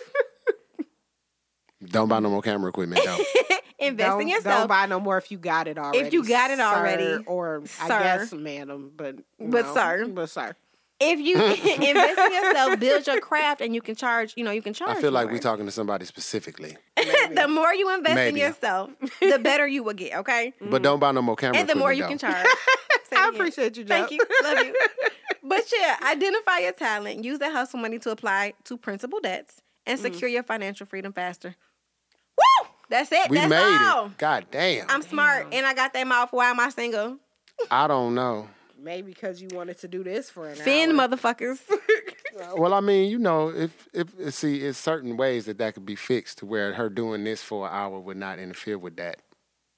C: Don't buy no more camera equipment though.
E: Invest
D: don't,
E: in yourself.
D: don't buy no more if you got it already.
E: If you got it
D: sir,
E: already,
D: or
E: sir.
D: I guess, madam, but
E: But
D: no,
E: sir.
D: but sir.
E: if you invest in yourself, build your craft, and you can charge. You know, you can charge.
C: I feel like
E: more.
C: we're talking to somebody specifically.
E: the more you invest in yourself, the better you will get. Okay,
C: But don't buy no more camera
E: and the more you
C: equipment,
E: can charge.
D: I appreciate you, Joe.
E: Thank you. Love you. But yeah, identify your talent. Use that hustle money to apply to principal debts and
C: Mm.
E: secure your financial freedom faster. Woo! That's it.
C: We
E: That's
C: made
E: all.
C: it. God damn.
E: I'm smart and I got that mouth. Why am I single?
C: I don't know.
D: Maybe because you wanted to do this for an
E: Fin
D: hour.
E: motherfuckers.
C: Well, I mean, you know, if if see, it's certain ways that that could be fixed to where her doing this for an hour would not interfere with that.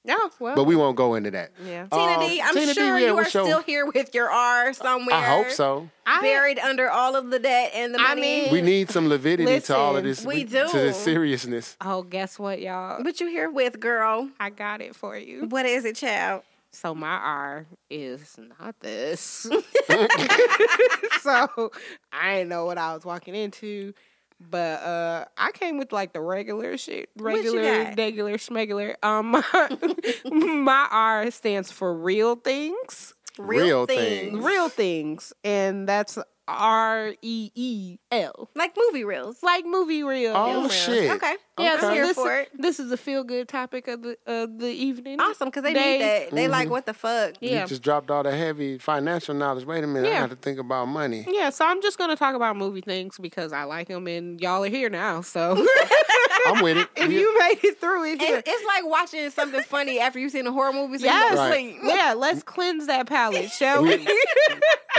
D: No, well,
C: But we won't go into that.
D: yeah.
E: Tina
C: Um,
E: D, I'm
C: Tina D,
E: sure
C: yeah,
E: you are
C: what's your-
E: still here with your R somewhere.
C: I hope so.
D: I,
E: Buried under all of the debt and the money.
D: I mean-
C: We need some lividity to all of this.
E: we do
C: To this seriousness.
D: oh, guess what, y'all?
E: but you here with girl.
D: I got it for you.
E: What is it, child?
D: So my R is not this. so I didn't know what I was walking into. But uh I came with like the regular shit. Regular, regular, schmegular. Um my, my R stands for real things.
E: Real
C: Real
E: things.
C: things.
D: real things, and that's R E E L,
E: Like movie reels.
D: like movie reels.
C: Oh,
E: Reels.
C: shit.
E: Okay.
D: Yeah,
E: I'm
D: so
E: here
D: this,
E: for it.
D: this is a feel good topic of the of the evening.
E: Awesome, because they,
D: They-
E: need that. They like, what the fuck?
D: Yeah.
C: You just dropped all the heavy financial knowledge. Wait a minute, I
D: Yeah.
C: got to think about money.
D: Yeah, so I'm just gonna talk about movie things because I like them, and y'all are here now. So
C: I'm with it.
D: if
C: We-
D: you made it through it, here.
E: It's like watching something funny after you've seen a horror movie, so
D: Yes.
E: you go to
C: Right.
E: sleep.
D: yeah, let's cleanse that palate, shall we?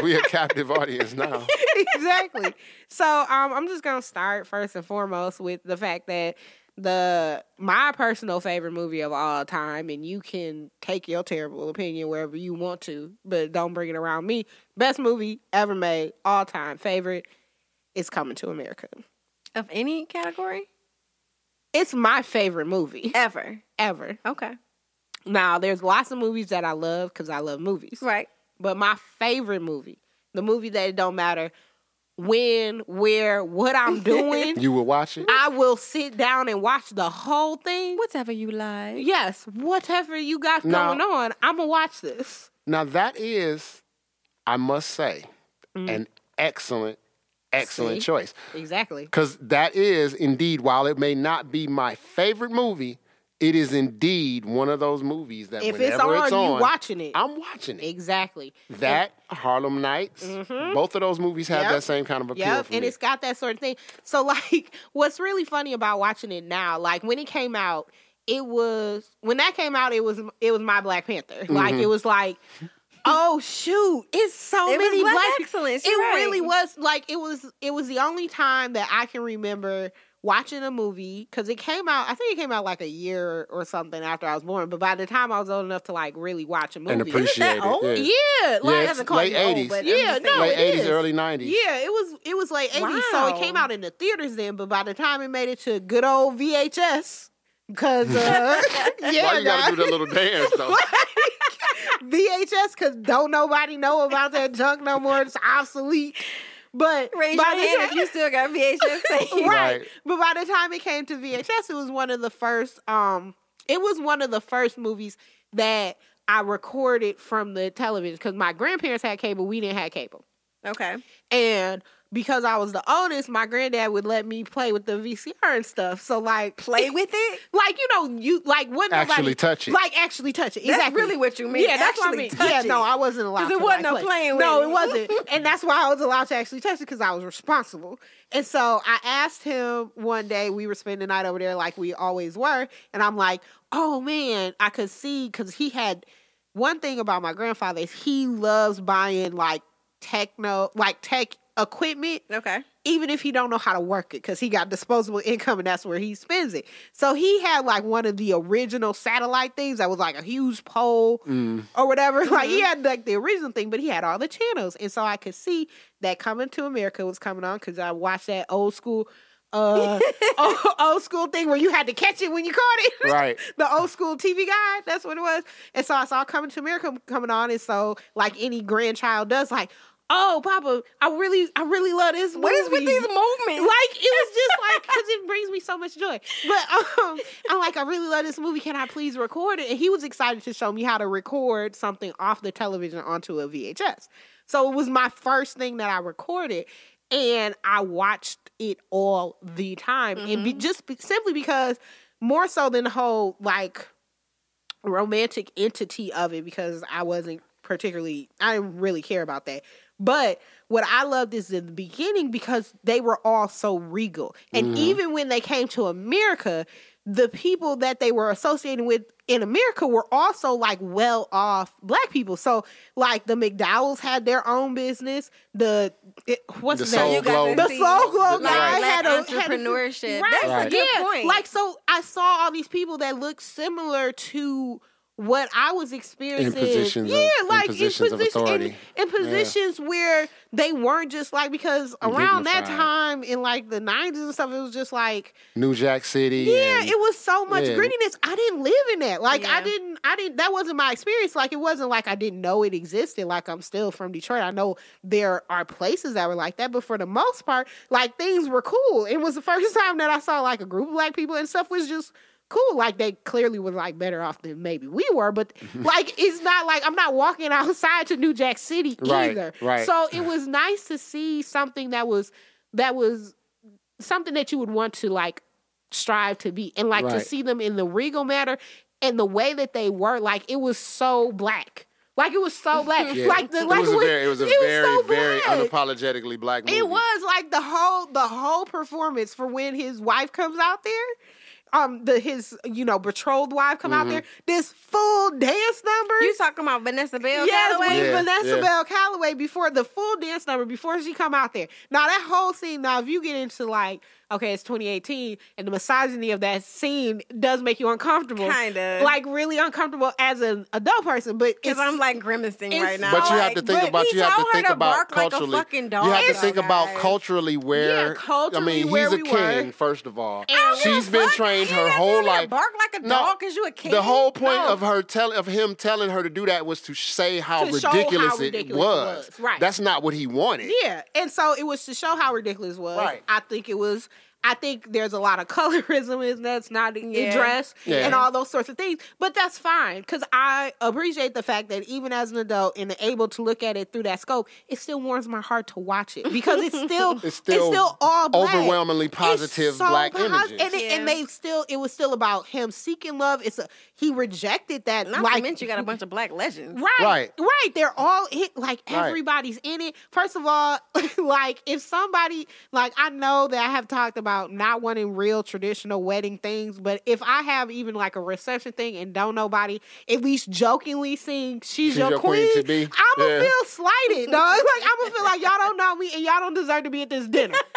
C: we a captive audience now.
D: exactly. So um, I'm just gonna start first and foremost with the fact that the my personal favorite movie of all time, and you can take your terrible opinion wherever you want to, but don't bring it around me. Best movie ever made, all time favorite, is Coming to America.
E: Of any category?
D: It's my favorite movie
E: Ever.
D: ever.
E: Okay.
D: Now, there's lots of movies that I love because I love movies.
E: Right.
D: But my favorite movie, the movie that it don't matter when, where, what I'm doing,
C: You will watch it?
D: I will sit down and watch the whole thing.
E: Whatever you like.
D: Yes, whatever you got
C: Now-
D: going on, I'm gonna watch this.
C: Now, that is, I must say, an excellent, excellent
D: Mm. See?
C: choice.
D: Exactly.
C: Because that is indeed, while it may not be my favorite movie, it is indeed one of those movies that
D: If it's on,
C: it's
D: you
C: on,
D: watching it.
C: I'm watching it.
D: Exactly.
C: That Harlem Nights, mm-hmm. both of those movies have
D: Yep.
C: that same kind of appeal
D: Yep,
C: for
D: and
C: me.
D: it's got that sort of thing. So, like, what's really funny about watching it now, like when it came out, it was when that came out, it was it was my Black Panther. Like, mm-hmm. it was like, oh shoot, it's so
E: It was
D: many
E: Black
D: black
E: excellence,
D: It
E: you're right.
D: really was like it was. It was the only time that I can remember watching a movie because it came out. I think it came out like a year or something after I was born. But by the time I was old enough to like really watch a movie,
C: and appreciate it.
E: old?
C: Yeah,
D: yeah, like
C: Yeah, it's
E: doesn't
C: late 80s.
D: Yeah, no,
C: late 80s, early 90s.
D: Yeah, it was it was late 80s, so it came out in the theaters then, but by the time it made it to good old VHS, because uh, yeah,
C: Why you gotta do that little dance though?
D: VHS, because don't nobody know about that junk no more. It's obsolete. But
E: Raise
D: by
E: your
D: the
E: hand
D: time-
E: if you still got VHS tape.
D: right.
C: Right.
D: But by the time it came to VHS, it was one of the first. Um, it was one of the first movies that I recorded from the television because my grandparents had cable, we didn't have cable.
E: Okay.
D: And because I was the oldest, my granddad would let me play with the VCR and stuff. So like
E: Play with it?
D: like you know, you like what
C: Actually touch it.
D: Like actually touch it.
E: That's
D: Exactly.
E: really what you mean,
D: Yeah, that's what I
E: actually
D: mean.
E: touch
D: Yeah,
E: it.
D: no, I wasn't allowed
E: 'Cause it
D: to,
E: wasn't
D: like,
E: no
D: play.
E: playing with
D: it
E: it.
D: wasn't. and that's why I was allowed to actually touch it because I was responsible. And so I asked him one day, we were spending the night over there like we always were, and I'm like, oh man, I could see because he had one thing about my grandfather is he loves buying like techno like tech equipment
E: Okay.
D: even if he don't know how to work it because he got disposable income and that's where he spends it so he had like one of the original satellite things that was like a huge pole or whatever like he had like the original thing but he had all the channels and so i could see that coming to america was coming on because i watched that old school uh old, old school thing where you had to catch it when you caught it
C: Right.
D: the old school TV guy. That's what it was. And so I saw Coming to America coming on, and so like any grandchild does, like, oh, Papa, I really, I really love this. Movie.
E: What is with these movements?
D: Like it was just like because it brings me so much joy. But um, I'm like, I really love this movie. Can I please record it? And he was excited to show me how to record something off the television onto a VHS. So it was my first thing that I recorded, and I watched it all the time, and be, just be, simply because more so than the whole like romantic entity of it because I wasn't particularly I didn't really care about that. But what I loved is in the beginning because they were all so regal. And mm-hmm. even when they came to America, the people that they were associating with in America were also like well off black people. So like the McDowells had their own business. The it, what's
C: The
D: his?
C: Soul
E: You got
C: Glow.
E: to
D: The Soul Glo
E: black-
D: guy
E: black
D: had a- had a-
E: entrepreneurship.
D: Right.
E: That's a good
D: yeah,
E: point.
D: Like so, I saw all these people that looked similar to what I was experiencing.
C: positions of-
D: yeah,
C: in
D: like
C: positions
D: position- in-
C: authority.
D: in, positions where they weren't just like because around that time in like the nineties and stuff, it was just like
C: New Jack City.
D: yeah,
C: and-
D: it was so much
C: yeah.
D: grittiness. I didn't live in that. Like I didn't I didn't that wasn't my experience. Like it wasn't like I didn't know it existed. Like I'm still from Detroit. I know there are places that were like that, but for the most part, like things were cool. It was the first time that I saw like a group of black people and stuff was just cool. Like they clearly was like better off than maybe we were, but like it's not like I'm not walking outside to New Jack City
C: Right,
D: either.
C: right.
D: So it was nice to see something that was that was something that you would want to like strive to be and like to see them in the regal matter and the way that they were like it was so black like it was so black
C: Yeah.
D: like the
C: it
D: like
C: was a very, it was a very,
D: so
C: very unapologetically black movie.
D: It was like the whole the whole performance for when his wife comes out there. Um, the his you know betrothed wife come
C: Mm-hmm.
D: out there. This full dance number.
E: You talking about Vanessa Bell?
D: Yes,
E: Calloway?
C: Yeah,
D: Vanessa
C: yeah.
D: Bell Calloway before the full dance number before she come out there. Now that whole scene. Now if you get into like okay, it's 2018, and the misogyny of that scene does make you uncomfortable.
E: Kinda.
D: like really uncomfortable as an adult person. But
E: Because I'm like grimacing right now.
C: But you have to think
D: but
C: about
E: he
C: you have to think about
E: bark like a
C: culturally.
E: fucking
C: you
E: dog,
C: have to
E: though,
C: think about culturally where
D: Yeah, culturally
C: I mean,
D: where
C: he's a
D: we
C: king
D: were.
C: first of all.
E: don't give
C: She's
E: a
C: been
E: fuck.
C: trained her whole
E: telling me to
C: life.
E: bark like a
C: No,
E: dog 'cause you a king?
C: The whole point
D: No.
C: of her tell of him telling her to do that was to say how
D: To show how
C: ridiculous, it,
D: ridiculous it
C: was.
D: was. Right.
C: That's not what he wanted.
D: Yeah, and so it was to show how ridiculous it was.
C: Right.
D: I think it was. I think there's a lot of colorism in that's not
E: Yeah.
D: addressed
C: Yeah.
D: and all those sorts of things. But that's fine because I appreciate the fact that even as an adult and able to look at it through that scope, it still warms my heart to watch it because it's still
C: It's still
D: all black.
C: overwhelmingly positive
D: so
C: black
D: posi-
C: images.
D: and, it, and they still it was still about him seeking love. It's a he rejected that
E: Not
D: like
E: to mention you got a bunch of black legends.
D: Right,
C: Right.
D: right, They're all hit. Like
C: Right.
D: everybody's in it. First of all, like if somebody, like I know that I have talked about not wanting real traditional wedding things, but if I have even like a reception thing and don't nobody at least jokingly sing "She's,
C: She's
D: Your,
C: your queen
D: Queen,",
C: to be.
D: I'm gonna
C: Yeah.
D: feel slighted, dog. Like I'm gonna feel like y'all don't know me and y'all don't deserve to be at this dinner.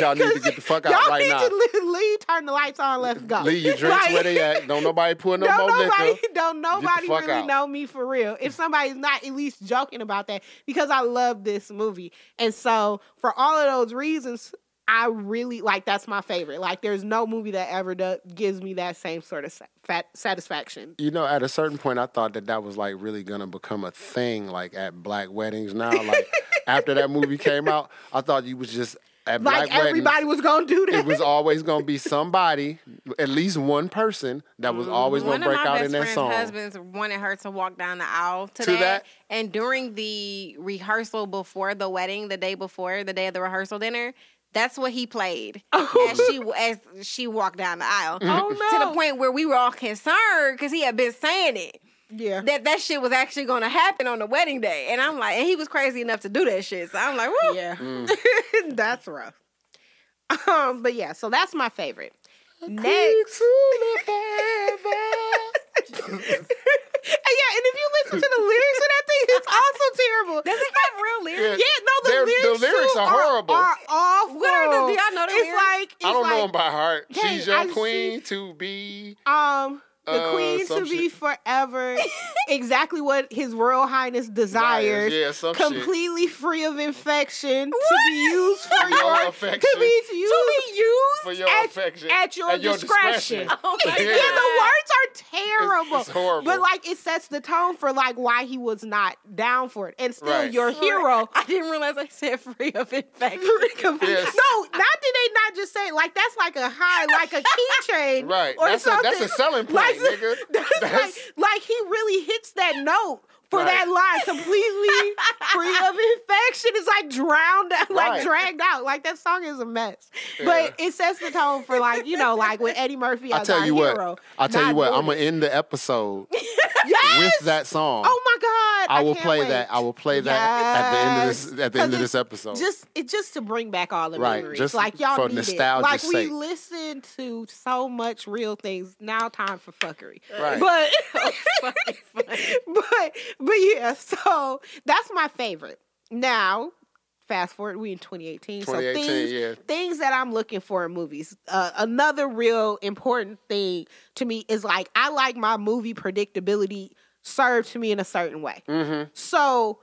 C: Y'all need to get the fuck out
D: y'all
C: right
D: need
C: now.
D: leave, turn the lights on, let's go.
C: Leave your drinks
D: Like-
C: where they at. Don't nobody pour no
D: don't
C: more
D: nobody,
C: liquor.
D: don't nobody really
C: out.
D: know me for real. If somebody's not at least joking about that, because I love this movie, and so for all of those reasons, I really like. That's my favorite. Like, there's no movie that ever does, gives me that same sort of fat, satisfaction.
C: You know, at a certain point, I thought that that was like really gonna become a thing, like at black weddings. Now, like after that movie came out, I thought you was just at
D: Like
C: black
D: everybody
C: weddings.
D: was gonna do that.
C: It was always gonna be somebody, at least one person, that was always
E: One
C: gonna
E: of
C: break
E: my
C: out
E: best
C: in that
E: friend's
C: song.
E: husbands wanted her to walk down the aisle to,
C: To
E: that.
C: that?
E: And during the rehearsal before the wedding, the day before, the day of the rehearsal dinner, that's what he played as she as she walked down the aisle.
D: Oh, no.
E: To the point where we were all concerned because he had been saying it.
D: yeah.
E: That that shit was actually going to happen on the wedding day, and I'm like, and he was crazy enough to do that shit. So I'm like, woo.
D: Yeah,
C: Mm.
D: that's rough. Um, but yeah, so that's my favorite. Next, And yeah, and if you listen to the lyrics of that thing, it's also terrible.
E: Does it have real lyrics?
C: Yeah.
D: Yeah, no, the
C: They're- the
D: lyrics,
C: lyrics are horrible.
D: Are awful.
E: What are the- do y'all know the
D: it's
E: lyrics?
D: like it's
C: I don't
D: like,
C: know them by heart.
D: Hey,
C: She's your
D: I
C: queen to be.
D: Um, the
C: Uh,
D: queen to be
C: shit.
D: forever, exactly what His Royal Highness desires.
C: Yeah, some shit.
D: completely free of infection to be used for
C: your
D: your
C: affection.
D: to be used
E: To be used
C: For your
D: at,
C: affection.
D: at your
C: At your
D: discretion.
C: discretion.
E: Oh my
C: Yeah.
D: Yeah, the words are terrible.
C: it's horrible.
D: But like it sets the tone for like why he was not down for it. And still
C: Right.
D: your hero
E: I didn't realize I said free of infection.
C: Yes.
D: No, not did they not just say like that's like a high, like a keychain,
C: Right.
D: Or
C: That's a-
D: something.
C: that's a selling point,
D: Like,
C: nigga.
D: That's,
C: That's-
D: like, like he really hits that note for
C: Right.
D: that line completely free of infection. It's like drowned, out, like
C: Right.
D: dragged out. Like that song is a mess,
C: Yeah.
D: but it sets the tone for like you know, like with Eddie Murphy
C: I
D: as
C: tell
D: our
C: you
D: hero.
C: what. I tell you what. I'm gonna end the episode
D: yes!
C: with that song.
D: Oh my god!
C: I will
D: can't
C: play
D: wait.
C: that. I will play that at the end of this. At the end of this episode.
D: Just it just to bring back all the
C: Right,
D: memories.
C: just
D: like y'all
C: for
D: need it.
C: nostalgia's
D: Like we
C: sake.
D: listen to so much real things. Now time for fuckery.
C: Right.
D: But oh, but but yeah, so that's my favorite. Now, fast forward, we in 2018. so things,
C: yeah.
D: things that I'm looking for in movies. Uh, another real important thing to me is like I like my movie predictability served to me in a certain way.
C: Mm-hmm.
D: So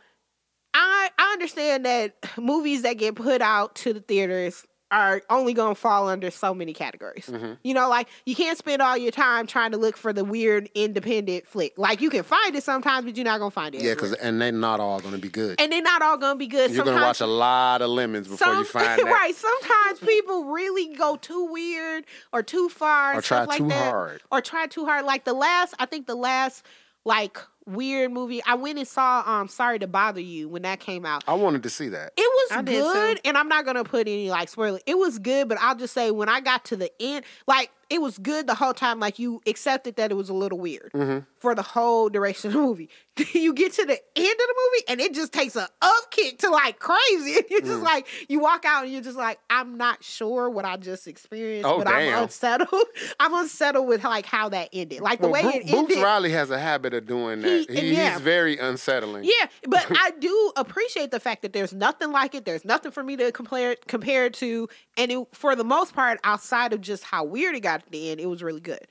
D: I I understand that movies that get put out to the theaters are only gonna fall under so many categories.
C: Mm-hmm.
D: You know, like you can't spend all your time trying to look for the weird independent flick. Like you can find it sometimes, but you're not gonna find it.
C: Yeah, because and they're not all going to be good.
D: and they're not all gonna be good.
C: You're going to watch a lot of lemons before you find that.
D: right. Sometimes people really go too weird or too far,
C: Or try
D: stuff like
C: too
D: that.
C: hard.
D: or try too hard. Like the last, I think the last like weird movie I went and saw. Um, Sorry to Bother You when that came out.
C: I wanted to see that.
D: It was
E: I
D: good, and I'm not gonna put any like spoiler. It was good, but I'll just say when I got to the end, like it was good the whole time. Like you accepted that it was a little weird
C: Mm-hmm.
D: for the whole duration of the movie. you get to the end of the movie, and it just takes an up kick to like crazy. And you're
C: Mm.
D: just like you walk out, and you're just like, I'm not sure what I just experienced,
C: Oh,
D: but
C: damn.
D: I'm unsettled. I'm unsettled with like how that ended, like the
C: Well,
D: way
C: Bru-
D: it
C: Boots
D: ended.
C: Riley has a habit of doing that.
D: He-
C: He,
D: yeah.
C: He's very unsettling.
D: Yeah, but I do appreciate the fact that there's nothing like it. There's nothing for me to compare compare it to, and it, for the most part, outside of just how weird it got at the end, it was really good.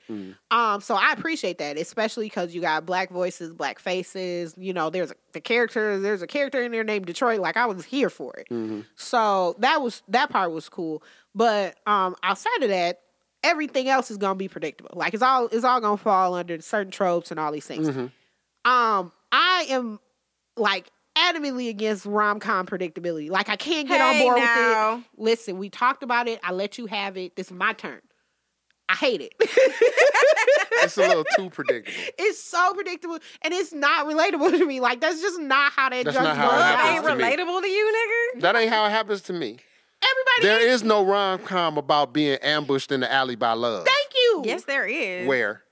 D: Um, so I appreciate that, especially because you got black voices, black faces. You know, there's a, the character. There's a character in there named Detroit. Like I was here for it. So that was that part was cool. But um, outside of that. Everything else is gonna be predictable. Like it's all it's all gonna fall under certain tropes and all these things. Um, I am like adamantly against rom com predictability. Like I can't get on board
E: now.
D: with it. Listen, we talked about it. I let you have it. This is my turn. I hate it.
C: It's a little too predictable.
D: it's so predictable and it's not relatable to me. Like that's just not how that
C: That's
D: junk
C: not how it
D: goes
E: Love
C: happens
E: ain't
C: to me.
E: relatable to you, nigga.
C: That ain't how it happens to me.
D: Everybody
C: There is no rom com about being ambushed in the alley by love.
D: thank you.
E: Yes, there is.
C: Where?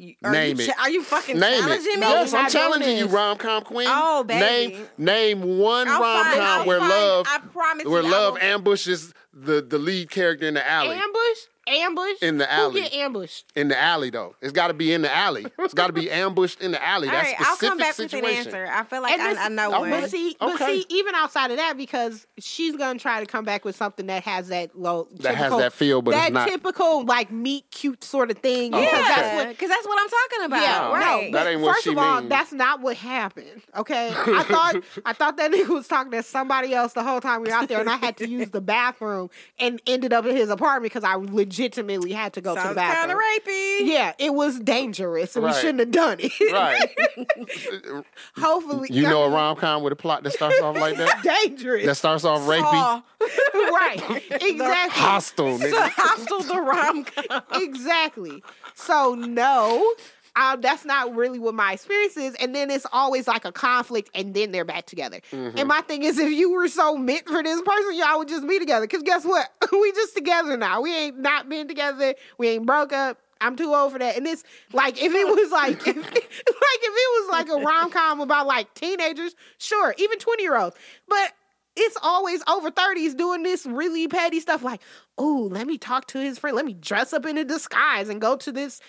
E: You, are
C: Name
E: you,
C: it.
E: cha- Are you fucking
C: Name it.
E: challenging me?
D: No,
C: yes, I'm challenging you, rom com queen.
E: Oh, baby.
C: Name name one rom com where
E: find-
C: love
E: I promise
C: where
E: you,
C: love
E: will-
C: ambushes the the lead character in the alley.
D: Ambush, ambush
C: In the
D: Who
C: alley.
D: get ambushed?
C: in the alley though. It's got to be in the alley. It's got to be ambushed in the alley.
E: All
C: That's
E: right, I'll
C: specific
E: come back
C: situation.
E: with an answer. I feel like
D: And
E: I,
D: this-
E: I know
C: Okay.
E: one.
D: But see, but see, even outside of that, because she's gonna try to come back with something that has that low,
C: That has
D: typical-
C: that feel, but it's
D: that
C: not-
D: typical like meet cute sort of thing.
C: Oh,
D: because
C: okay.
D: that's what.
E: because that's what I'm talking about.
D: Yeah,
E: right.
D: no,
C: That ain't what
D: first
C: she
D: of all,
C: mean.
D: that's not what happened. Okay, I thought I thought that nigga was talking to somebody else the whole time we were out there, and I had to use the bathroom and ended up in his apartment because I legitimately had to go to the
E: Sounds kind
D: bathroom.
E: of rapey.
D: Yeah, it was dangerous, and
C: Right.
D: we shouldn't have done it.
C: Right.
D: Hopefully,
C: You know a rom com with a plot that starts off like that?
D: dangerous.
C: That starts off rapey,
E: Saw.
D: right, exactly.
C: hostile,
E: The
C: nigga.
E: hostile the rom com.
D: exactly. So no, uh, that's not really what my experience is. And then it's always like a conflict, and then they're back together.
C: Mm-hmm.
D: And my thing is, if you were so meant for this person, y'all would just be together. Because guess what? we just together now. We ain't not been together. We ain't broke up. I'm too old for that. And it's like if it was like if, like if it was like a rom com about like teenagers, sure, even 20 year olds. But it's always over 30s doing this really petty stuff like, oh, let me talk to his friend. Let me dress up in a disguise and go to this.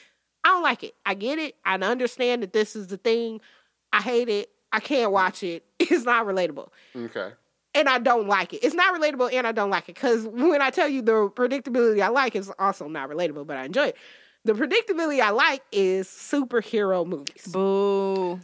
D: I don't like it. I get it. I understand that this is the thing. I hate it. I can't mm. watch it. It's not relatable.
C: Okay.
D: And I don't like it. It's not relatable and I don't like it. Because when I tell you the predictability I like is also not relatable, but I enjoy it. The predictability I like is superhero movies.
E: Boo.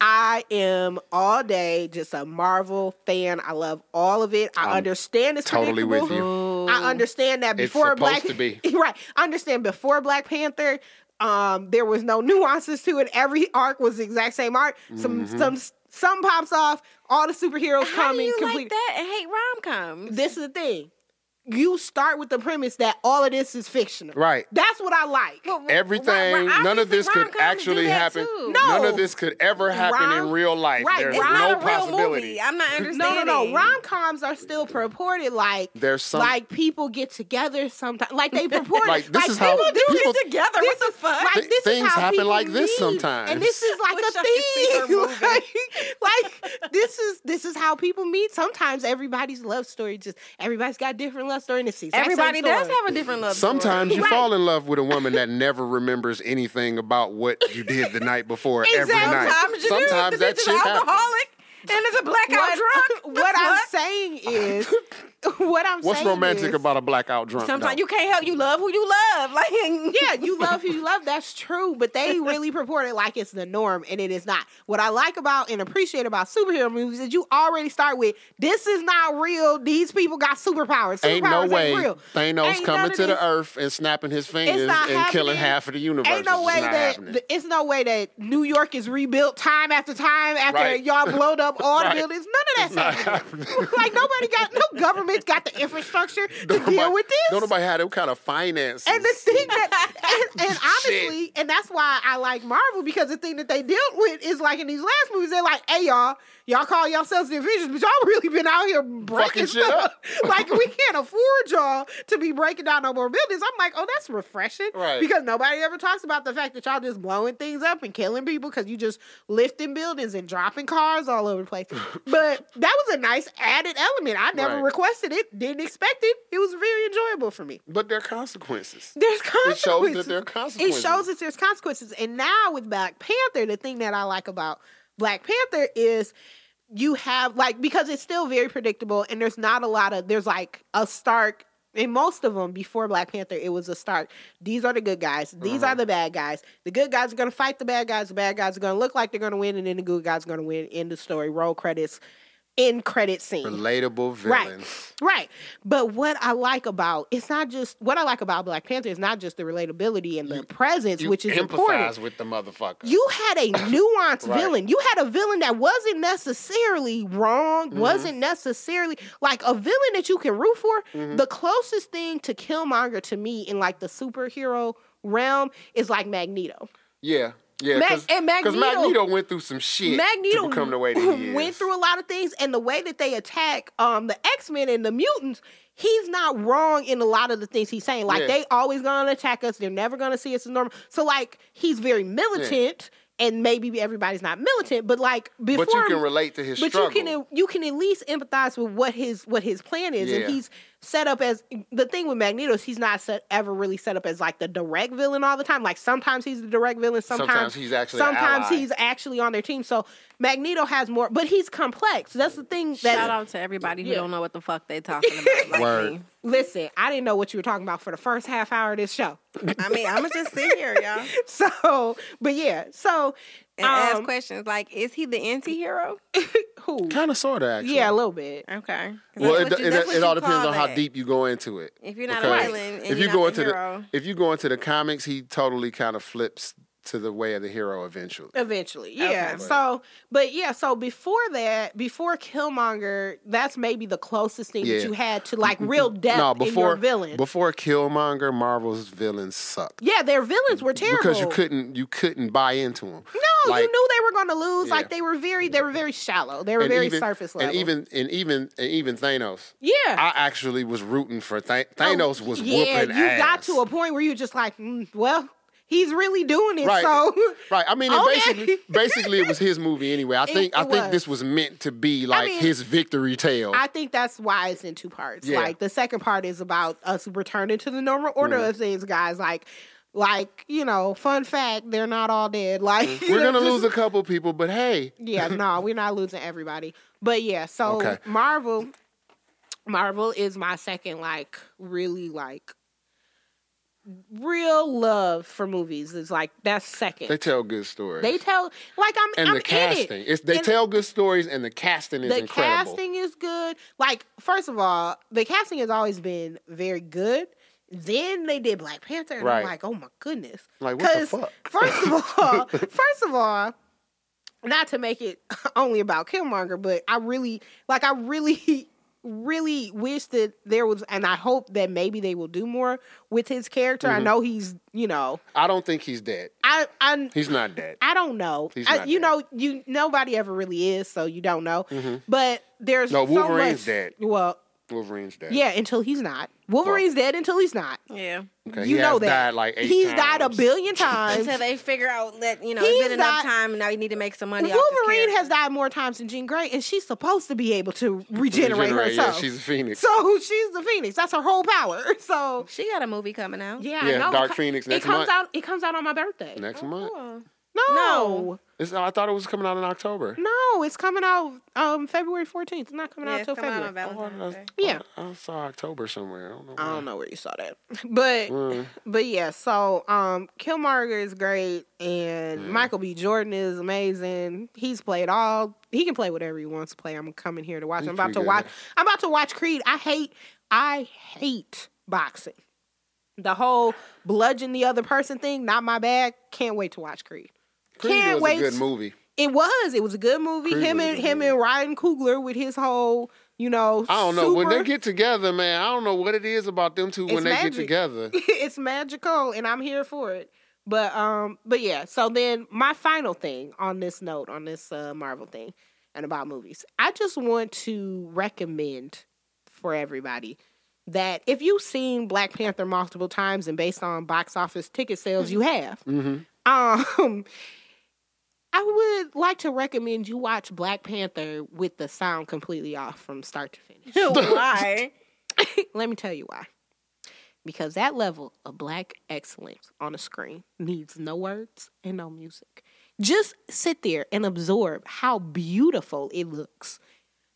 D: I am all day just a Marvel fan. I love all of it. I
C: I'm
D: understand it's
C: totally with you.
D: I understand that
C: It's
D: before
C: supposed
D: Black
C: to be.
D: right. I understand before Black Panther, um, there was no nuances to it. Every arc was the exact same arc. Some
C: Mm-hmm.
D: some some pops off. All the superheroes
E: How
D: come
E: do you
D: complete.
E: like that and hate rom coms?
D: This is the thing. You start with the premise that all of this is fictional.
C: Right.
D: That's what I like.
C: Everything, none of this could actually happen.
D: No.
C: None of this could ever happen
D: Rom-
C: in real life.
D: right,
C: There's
D: it's
C: no
E: not a real
C: possibility.
E: movie. I'm not understanding.
D: no, no. no. Rom coms are still purported like
C: There's some-
D: like people get together sometimes. Like they purport
C: Like, this is how-
D: people do
C: people-
D: get together.
E: What
D: This
E: the fuck?
D: Like,
C: Th-
D: this is
C: things
D: how
C: happen
D: people
C: like this
D: meet.
C: sometimes.
D: and this is like
E: Wish
D: a
E: I could see her
D: thing. like, like this is this is how people meet. Sometimes everybody's love story just everybody's got different love story, and it's the exact same
E: Everybody does
D: story.
E: have a different love
C: Sometimes you
D: Right.
C: fall in love with a woman that never remembers anything about what you did the night before every night.
E: Sometimes you
C: Sometimes
E: do.
C: that
E: This
C: shit
E: is
C: happens.
E: Alcoholic and it's a blackout
D: what,
E: drunk.
D: What I'm
E: fuck?
D: saying is what I'm saying.
C: What's
D: saying
C: romantic
D: is-
C: about a blackout drunk?
E: Sometimes
C: though?
E: you can't help you love who you love. Like
D: yeah, you love who you love. That's true, but they really purport it like it's the norm, and it is not. What I like about and appreciate about superhero movies is you already start with this is not real. These people got superpowers. Superpowers
C: Ain't no way
D: real.
C: Thanos
D: Ain't
C: coming to the Earth and snapping his fingers
D: not
C: and killing half of the universe.
D: Ain't no
C: It's
D: way that
C: happening.
D: it's no way that New York is rebuilt time after time after
C: Right.
D: y'all blowed up all
C: Right.
D: the buildings. None of that's happening. like nobody got no government's got the infrastructure to
C: Don't
D: deal
C: nobody-
D: with this.
C: Don't nobody had them kind of finances.
D: And the thing that, and, and honestly, and that's why I like Marvel because the thing that they dealt with is like in these last movies, they're like, "Hey y'all, y'all call yourselves the Avengers, but y'all really been out here breaking
C: Fucking shit
D: stuff.
C: up.
D: like we can't afford y'all to be breaking down no more buildings." I'm like, "Oh, that's refreshing,"
C: Right.
D: Because nobody ever talks about the fact that y'all just blowing things up and killing people because you just lifting buildings and dropping cars all over the place. but that was a nice added element. I never
C: Right.
D: requested it, didn't expect it. It was very enjoyable for me.
C: but there are consequences.
D: There's consequences.
C: It shows that there are consequences.
D: It shows that there's consequences. And now with Black Panther, the thing that I like about Black Panther is you have like because it's still very predictable and there's not a lot of there's like a stark in most of them before Black Panther, it was a start. These are the good guys. These
C: Uh-huh.
D: are the bad guys. The good guys are going to fight the bad guys. The bad guys are going to look like they're going to win, and then the good guys are going to win. End of story. Roll credits. End credit scene.
C: Relatable villains.
D: Right. Right. But what I like about it's not just what I like about Black Panther is not just the relatability and the presence,
C: You
D: which is
C: empathize
D: important.
C: with the motherfucker.
D: You had a nuanced
C: Right.
D: villain. You had a villain that wasn't necessarily wrong,
C: Mm-hmm.
D: wasn't necessarily like a villain that you can root for.
C: Mm-hmm.
D: The closest thing to Killmonger to me in like the superhero realm is like Magneto.
C: yeah. Yeah.
D: Mag-
C: Because
D: and Magneto-
C: Magneto went through some shit
D: Magneto
C: to become the way that he is.
D: went through a lot of things, and the way that they attack um the X Men and the mutants, he's not wrong in a lot of the things he's saying. Like
C: Yeah.
D: they always gonna attack us; they're never gonna see us as normal. So like he's very militant, and maybe everybody's not militant, but like before,
C: But you can relate to his
D: but
C: struggle.
D: you can you can at least empathize with what his what his plan is,
C: Yeah.
D: and he's set up as the thing with Magneto is he's not set, ever really set up as like the direct villain all the time. Like sometimes he's the direct villain, sometimes,
C: Sometimes he's actually an
D: sometimes
C: ally.
D: he's actually on their team. So Magneto has more, but he's complex. That's the thing. That
E: Shout out to everybody who
D: Yeah.
E: don't know what the fuck they talking about. Like
C: Word.
E: me.
D: listen, I didn't know what you were talking about for the first half hour of this show.
E: I mean, I'm gonna just sit here, y'all,
D: So, but yeah, so
E: and ask
D: um,
E: questions like, "Is he the anti-hero?"
D: who?
C: kind of, sort of, actually.
D: Yeah, a little bit.
E: Okay.
C: Well,
E: that's
C: it,
E: what you-
C: it,
E: that's what
C: it all depends
E: call
C: on how deep you go into it.
E: If you're not
C: Because
E: a villain,
C: if
E: you're
C: you go into
E: the hero,
C: the if you go into the comics, he totally kind of flips to the way of the hero eventually.
D: Eventually, yeah.
E: Okay.
D: So, but yeah, so before that, before Killmonger, that's maybe the closest thing
C: Yeah.
D: that you had to like real depth
C: no,
D: in your
C: before
D: villain.
C: before Killmonger, Marvel's villains sucked
D: yeah, their villains were terrible
C: because you couldn't you couldn't buy into them.
D: No,
C: Like-
D: you knew they were going to lose.
C: Yeah.
D: Like they were very, they were very shallow. They were very
C: even,
D: surface level.
C: And even and even and even Thanos.
D: yeah,
C: I actually was rooting for Th- Thanos was
D: Oh, yeah,
C: whooping
D: you
C: ass.
D: got to a point where you're just like, mm, well, he's really doing it.
C: Right.
D: So
C: Right. I mean,
D: Okay.
C: basically, basically, it was his movie anyway. I think, I
D: it
C: think
D: was.
C: this was meant to be like
D: mean,
C: his victory tale.
D: I think that's why it's in two parts.
C: Yeah.
D: Like the second part is about us returning to the normal order
C: Mm-hmm.
D: of things, guys. Like, like you know, fun fact, they're not all dead. Like
C: Mm-hmm. We're gonna lose a couple people, but hey,
D: yeah, no, we're not losing everybody. But yeah, so
C: Okay.
D: Marvel, Marvel is my second like really like real love for movies. Is like that's second.
C: they tell good stories.
D: They tell like I'm
C: and
D: I'm
C: the
D: in
C: casting,
D: it.
C: it's they
D: And
C: tell good stories, and the casting is
D: the
C: incredible.
D: casting is good. Like first of all, the casting has always been very good. Then they did Black Panther, and
C: Right.
D: I'm like, oh my goodness.
C: Like, what the fuck?
D: First of all, first of all, not to make it only about Killmonger, but I really like. I really, really wish that there was, and I hope that maybe they will do more with his character.
C: Mm-hmm.
D: I know he's, you know,
C: I don't think he's dead.
D: I, I,
C: He's not dead.
D: I don't know.
C: He's
D: I,
C: not
D: you
C: dead.
D: know, you nobody ever really is, so you don't know. But there's
C: No,
D: so
C: Wolverine's
D: much-
C: dead.
D: Well,
C: Wolverine's dead.
D: yeah, until he's not. Wolverine's dead until he's not.
E: yeah.
C: Okay,
D: you
C: he
D: know
C: has
D: that.
C: died like eight
D: he's
C: times.
D: died a billion times.
E: Until they figure out that you know
D: He's
E: it's been enough time, and now you need to make some money.
D: Wolverine
E: character.
D: has died more times than Jean Grey, and she's supposed to be able to regenerate,
C: Regenerate, yeah,
D: herself.
C: she's a phoenix.
D: so she's the Phoenix. That's her whole power. So
E: She got a movie coming out.
D: yeah, I
C: Yeah,
D: know.
C: Dark
D: It co-
C: Phoenix
D: It comes
C: month.
D: out. It comes out on my birthday.
C: Next month.
E: Oh.
D: No.
E: No.
C: It's, I thought it was coming out in October.
D: No, it's coming out um February 14th. It's not coming
E: Yeah,
D: out
E: until
D: till
E: coming out
D: February.
E: on
C: Oh, I,
E: Valentine's
C: I-
E: Day.
D: Yeah.
C: I, saw October somewhere. I don't know.
D: I don't know where you saw that. But
C: Mm.
D: but yeah, so um Killmonger is great and Michael B. Jordan is amazing. He's played all he can play whatever he wants to play. I'm coming here to watch.
C: He's
D: I'm about to
C: good.
D: watch I'm about to watch Creed. I hate I hate boxing. The whole bludgeon the other person thing, not my bag. Can't wait to watch Creed. Can't
C: was
D: wait.
C: a good movie.
D: It was. It was a good movie.
C: Creed
D: him and him
C: movie.
D: and Ryan Coogler with his whole, you know,
C: I don't know when they get together, man. I don't know what it is about them two when
D: It's
C: they
D: magic.
C: get together.
D: it's magical and I'm here for it. But um but yeah, so then my final thing on this note, on this uh, Marvel thing and about movies. I just want to recommend for everybody that if you've seen Black Panther multiple times and based on box office ticket sales you have,
C: hmm
D: um I would like to recommend you watch Black Panther with the sound completely off from start to finish.
E: Why?
D: Let me tell you why. Because that level of black excellence on a screen needs no words and no music. Just sit there and absorb how beautiful it looks.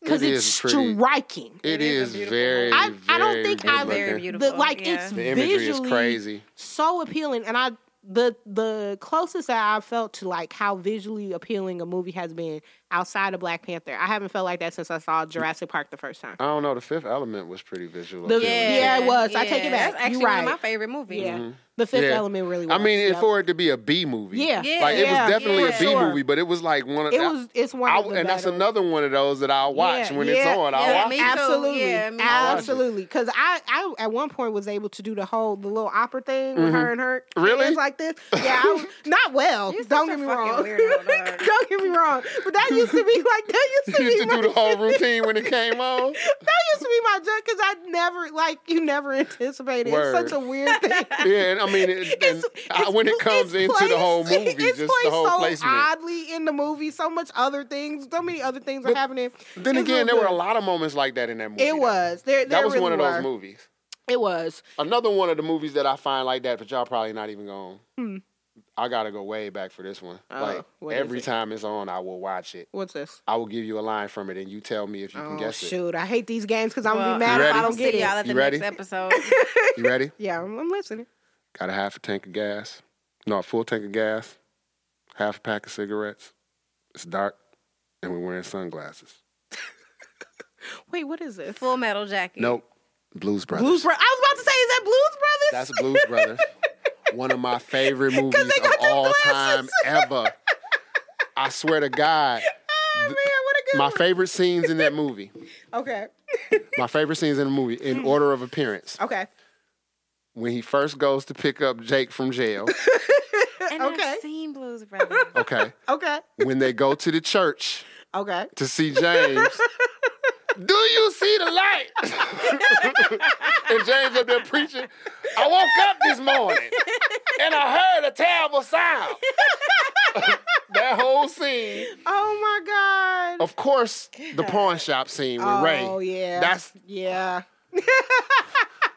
D: Because
C: It
D: it's
C: is pretty-
D: striking.
C: It
E: is
C: is
E: beautiful
C: very,
E: movie.
D: I, I don't think I've
E: Very beautiful.
D: the, like
E: yeah.
D: it's
C: The imagery is
D: visually
C: crazy.
D: so appealing and I the the closest that I've felt to like how visually appealing a movie has been outside of Black Panther. I haven't felt like that since I saw Jurassic Park the first time.
C: I don't know. The Fifth Element was pretty visual.
D: The-
C: appealing,
D: Yeah, it was. I take it back.
E: That's actually
D: You
E: one of my favorite movies.
D: Yeah. The fifth
C: Yeah.
D: element really was.
C: I mean,
D: Yep.
C: for it to be a B movie,
D: Yeah.
E: Yeah.
C: like it was definitely
E: yeah.
C: a B
D: Sure.
C: movie, but it was like one of
D: It was it's one
C: I,
D: of the
C: and that's another one of those that I'll watch
D: Yeah,
C: when it's
D: yeah,
C: on. I'll watch
E: me
D: Absolutely,
E: Yeah, me
D: absolutely. Because I, I, at one point was able to do the whole the little opera thing with her and her
C: Mm-hmm. Really?
D: hands like this. Yeah, I was, not well. Don't get me wrong.
E: weirdo,
D: don't get me wrong. But that used to be like that used to
C: You
D: be
C: used to
D: my,
C: do the whole routine when it came on.
D: that used to be my joke because I never like you never anticipated.
C: Word.
D: It's such a weird thing.
C: Yeah, and I mean, it,
D: It's-
C: I-
D: it's-
C: when it comes into the whole movie,
D: it's
C: just the whole
D: so
C: placement.
D: oddly in the movie. So much other things, so many other things are happening.
C: Then
D: It's
C: again, there were a lot of moments like that in that movie.
D: It
C: though.
D: was. There,
C: That was
D: really
C: one of those
D: were.
C: movies.
D: It was.
C: Another one of the movies that I find like that, but y'all probably not even going.
D: Hmm.
C: I gotta go way back for this one.
D: Oh,
C: like
D: what is
C: every
D: it?
C: time it's on, I will watch it.
D: What's this?
C: I will give you a line from it, and you tell me if you can
D: Oh
C: guess it.
D: shoot! I hate these games because I'm
E: Well,
D: gonna be mad if? I don't
E: See
D: get
E: y'all
D: it.
E: at the
C: You ready?
E: next episode.
C: You ready?
D: Yeah, I'm, I'm listening.
C: Got a half a tank of gas. No, a full tank of gas. Half a pack of cigarettes. It's dark, and we're wearing sunglasses.
D: Wait, what is this?
E: Full Metal Jacket.
C: Nope. Blues Brothers.
D: Blues Brothers. I was about to say, is that Blues Brothers?
C: That's Blues Brothers. One of my favorite movies of all time ever. I swear to God.
D: oh man, what a good
C: My
D: one.
C: favorite scenes in that movie.
D: Okay.
C: My favorite scenes in the movie, in
D: Hmm.
C: order of appearance.
D: Okay.
C: When he first goes to pick up Jake from jail.
E: And
D: Okay.
E: I've seen Blues Brothers.
C: Okay.
D: Okay.
C: When they go to the church
D: Okay.
C: to see James. Do you see the light? and James up there preaching. I woke up this morning and I heard a terrible sound. that whole scene.
D: Oh my god.
C: Of course, the pawn shop scene with Ray.
D: Oh yeah.
C: That's
D: yeah.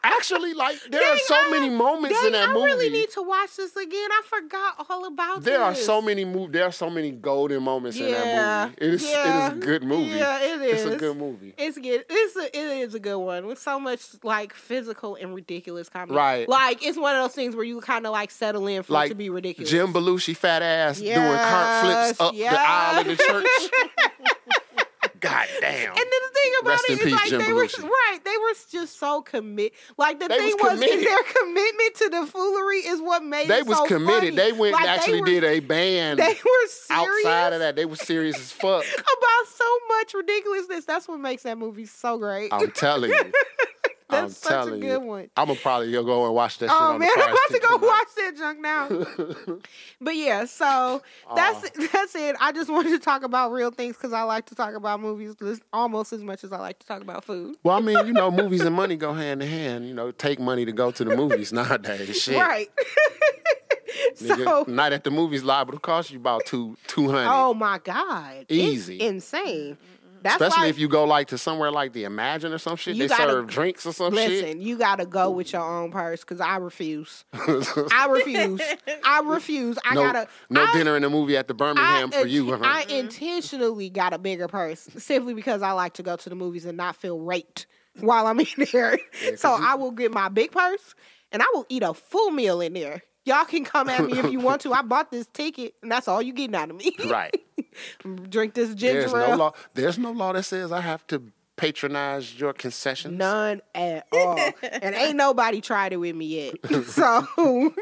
C: actually like there are so
D: I-
C: many moments
D: Dang,
C: in that
D: I
C: movie.
D: I really need to watch this again. I forgot all about
C: there are so many move. There are so many golden moments in that movie. It is.
D: Yeah.
C: It is a good movie.
D: Yeah, it
C: It's a good movie.
D: It's good. It's a, it is a good one with so much like physical and ridiculous comedy.
C: Right.
D: Like it's one of those things where you kind of like settle in for it
C: Like
D: to be ridiculous.
C: Jim Belushi, fat ass, doing cart flips up
D: yes.
C: the aisle of the church. God damn.
D: And then the thing about
C: Rest
D: it
C: in
D: is
C: peace,
D: like
C: Jim
D: they were right. They were just so commit. Like the
C: They
D: thing
C: was
D: was, their commitment to the foolery is what made
C: they
D: it
C: was
D: so
C: committed.
D: funny.
C: They went
D: Like,
C: and actually
D: were,
C: did a band
D: They were serious
C: outside of that. They were serious as fuck.
D: about so much ridiculousness. That's what makes that movie so great.
C: I'm telling you. I'm
D: That's such a good
C: you.
D: one.
C: I'm gonna probably go and watch that shit
D: Oh man, I'm about to go
C: tonight.
D: watch that junk now. but yeah, so uh. that's that's it. I just wanted to talk about real things because I like to talk about movies almost as much as I like to talk about food.
C: Well, I mean, you know, movies and money go hand in hand. You know, take money to go to the movies nowadays. Shit.
D: Right.
C: Nigga,
D: so
C: night at the movies liable to cost you about two two hundred.
D: Oh my God. It's
C: Easy.
D: insane. That's
C: Especially
D: why,
C: if you go like to somewhere like the Emagine or some shit. They
D: gotta-
C: serve drinks or some shit.
D: listen, you gotta go with your own purse because I refuse. I refuse. I refuse. I
C: no,
D: gotta.
C: no
D: I,
C: dinner in the movie at the Birmingham
D: I,
C: for you.
D: int- uh-huh. I intentionally got a bigger purse simply because I like to go to the movies and not feel raped while I'm in there. so I will get my big purse and I will eat a full meal in there. Y'all can come at me if you want to. I bought this ticket and that's all you getting out of me.
C: right.
D: Drink this ginger
C: There's no
D: ale.
C: law. There's no law that says I have to patronize your concessions.
D: None at all. and ain't nobody tried it with me yet. So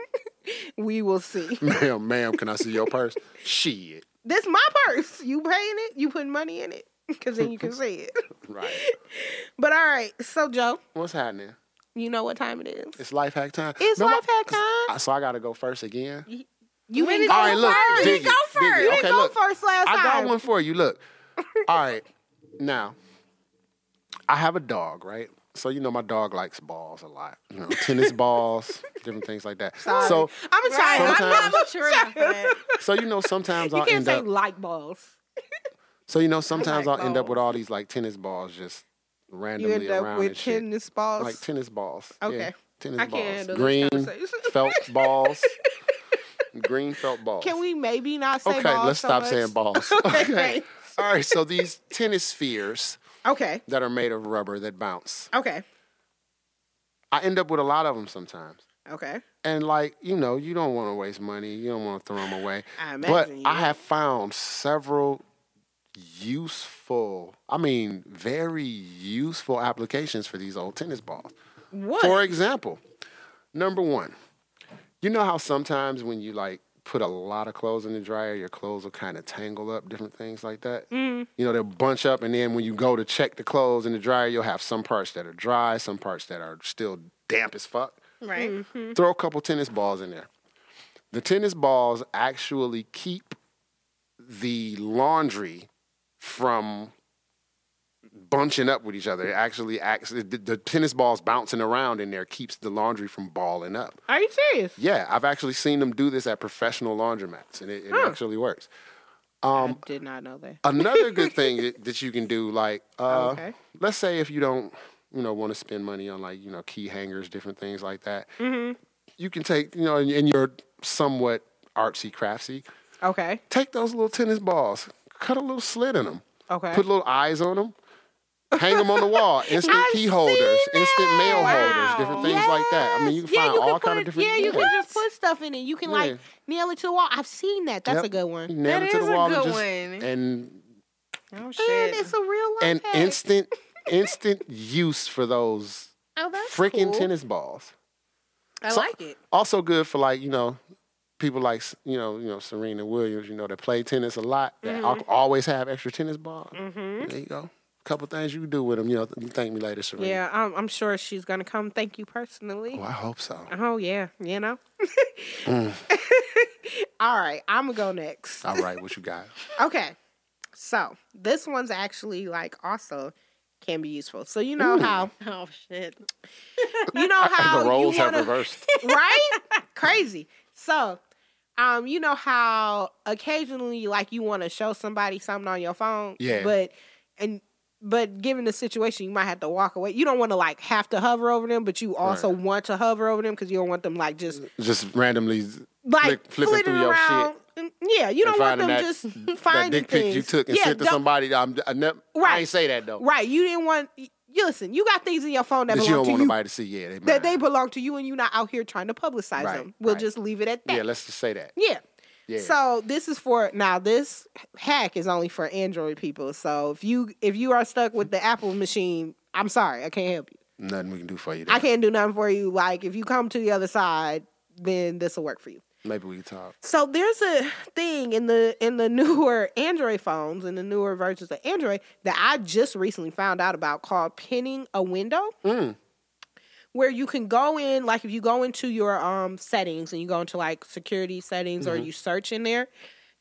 D: we will see.
C: Ma'am, ma'am, can I see your purse? Shit.
D: This my purse. You paying it? You putting money in it? Because then you can see it.
C: Right.
D: But all right. So Joe,
C: What's happening?
D: You know what time it is.
C: It's life hack time.
D: It's
C: Remember-
D: life hack time.
C: So I gotta go first again.
D: You
E: When
D: didn't
E: did
D: go
C: All right, look.
D: first.
C: dig
E: go
C: it, dig
E: first.
C: it.
D: You didn't go
C: look.
D: first last time.
C: I got one for you. Look. All right. Now, I have a dog, right? So you know my dog likes balls a lot. You know, tennis balls, different things like that.
D: Sorry.
C: So
D: I'm trying.
E: Right, I'm
C: Sometimes-
E: not mature enough
C: so you know sometimes
D: You
C: I'll
D: can't
C: end
D: say
C: up
D: light balls.
C: so you know sometimes
D: like
C: I'll end up with all these like tennis balls just
D: You
C: randomly
D: end up
C: around
D: with
C: and shit.
D: tennis balls.
C: Like tennis balls.
D: Okay.
C: Yeah, tennis
D: I can't
C: balls. Green felt balls. Green felt balls.
D: Can we maybe not say that?
C: Okay,
D: balls
C: let's
D: so
C: stop
D: much?
C: saying balls.
D: Okay,
C: Okay. All right, so these tennis spheres
D: Okay.
C: that are made of rubber that bounce.
D: Okay.
C: I end up with a lot of them sometimes.
D: Okay.
C: And like, you know, you don't want to waste money. You don't want to throw them away.
D: I
C: but
D: imagine you
C: I have found several useful, I mean, very useful applications for these old tennis balls.
D: What?
C: For example, number one, you know how sometimes when you like put a lot of clothes in the dryer, your clothes will kind of tangle up, different things like that. Mm. You know, they'll bunch up, and then when you go to check the clothes in the dryer, you'll have some parts that are dry, some parts that are still damp as fuck.
E: Right.
D: Mm-hmm.
C: Throw a couple tennis balls in there. The tennis balls actually keep the laundry from bunching up with each other. It actually acts, the, the tennis balls bouncing around in there keeps the laundry from balling up.
D: Are you serious?
C: Yeah, I've actually seen them do this at professional laundromats, and it, it actually works.
D: I did not know that.
C: Another good thing that, that you can do, like, uh,
D: Okay.
C: let's say if you don't, you know, want to spend money on like, you know, key hangers, different things like that,
D: Mm-hmm.
C: you can take, you know, and, and you're somewhat artsy craftsy,
D: Okay.
C: take those little tennis balls, cut a little slit in them,
D: Okay.
C: put little eyes on them, hang them on the wall, instant
D: I've
C: key holders, instant mail
D: that.
C: holders, different things like that. I mean, you can
D: Yes.
C: find
D: you
C: all
D: can
C: kind
D: put,
C: of different.
D: Yeah, you
C: yeah.
D: can just put stuff in it. You can
C: Yeah.
D: like nail it to the wall. I've seen that. That's
C: Yep.
D: a good one.
C: nail
E: That
C: it to
E: is
C: the
E: a
C: wall
E: good
C: and just
E: one.
C: and
E: Oh
D: And
E: shit.
D: it's a real life
C: and
D: hack.
C: instant instant use for those
D: Oh, that's
C: freaking
D: cool.
C: tennis balls.
E: I
C: So-
E: like it.
C: Also good for like you know people like you know you know Serena Williams. You know that play tennis a lot. That
D: Mm-hmm.
C: always have extra tennis balls. There you go. A couple things you can do with them. You know, you thank me later, Serena.
D: Yeah, I'm, I'm sure she's gonna come thank you personally.
C: Oh, I hope so.
D: Oh yeah, you know.
C: Mm.
D: All right, I'm gonna go next.
C: All right, what you got?
D: Okay, so this one's actually like also can be useful. So you know how
E: Oh shit.
D: you know how
C: the roles
D: you
C: have
D: wanna,
C: reversed.
D: right? Crazy. So, um, you know how occasionally like you want to show somebody something on your phone,
C: Yeah.
D: but and but given the situation, you might have to walk away. You don't want to like have to hover over them, but you also want to hover over them because you don't want them like just
C: Just randomly
D: like
C: flick, flipping through your
D: around.
C: shit.
D: Yeah, you don't want them
C: that,
D: just
C: that
D: finding
C: dick pic
D: things
C: you took and
D: yeah,
C: sent to somebody. I'm, I, never, I ain't say that though.
D: Right, you didn't want. You listen, you got things in your phone that
C: That you
D: belong
C: don't
D: to
C: want
D: you.
C: to see. Yeah, they
D: that they belong to you, and you're not out here trying to publicize
C: Right,
D: them. We'll
C: right.
D: just leave it at that.
C: Yeah, let's just say that.
D: Yeah.
C: Yeah.
D: So this is for now. This hack is only for Android people. So if you if you are stuck with the Apple machine, I'm sorry, I can't help you.
C: Nothing we can do for you.
D: I can't do nothing for you. Like if you come to the other side, then this will work for you.
C: Maybe we can talk.
D: So there's a thing in the in the newer Android phones and the newer versions of Android that I just recently found out about called pinning a window.
C: Mm.
D: Where you can go in, like if you go into your um settings and you go into like security settings or you search in there,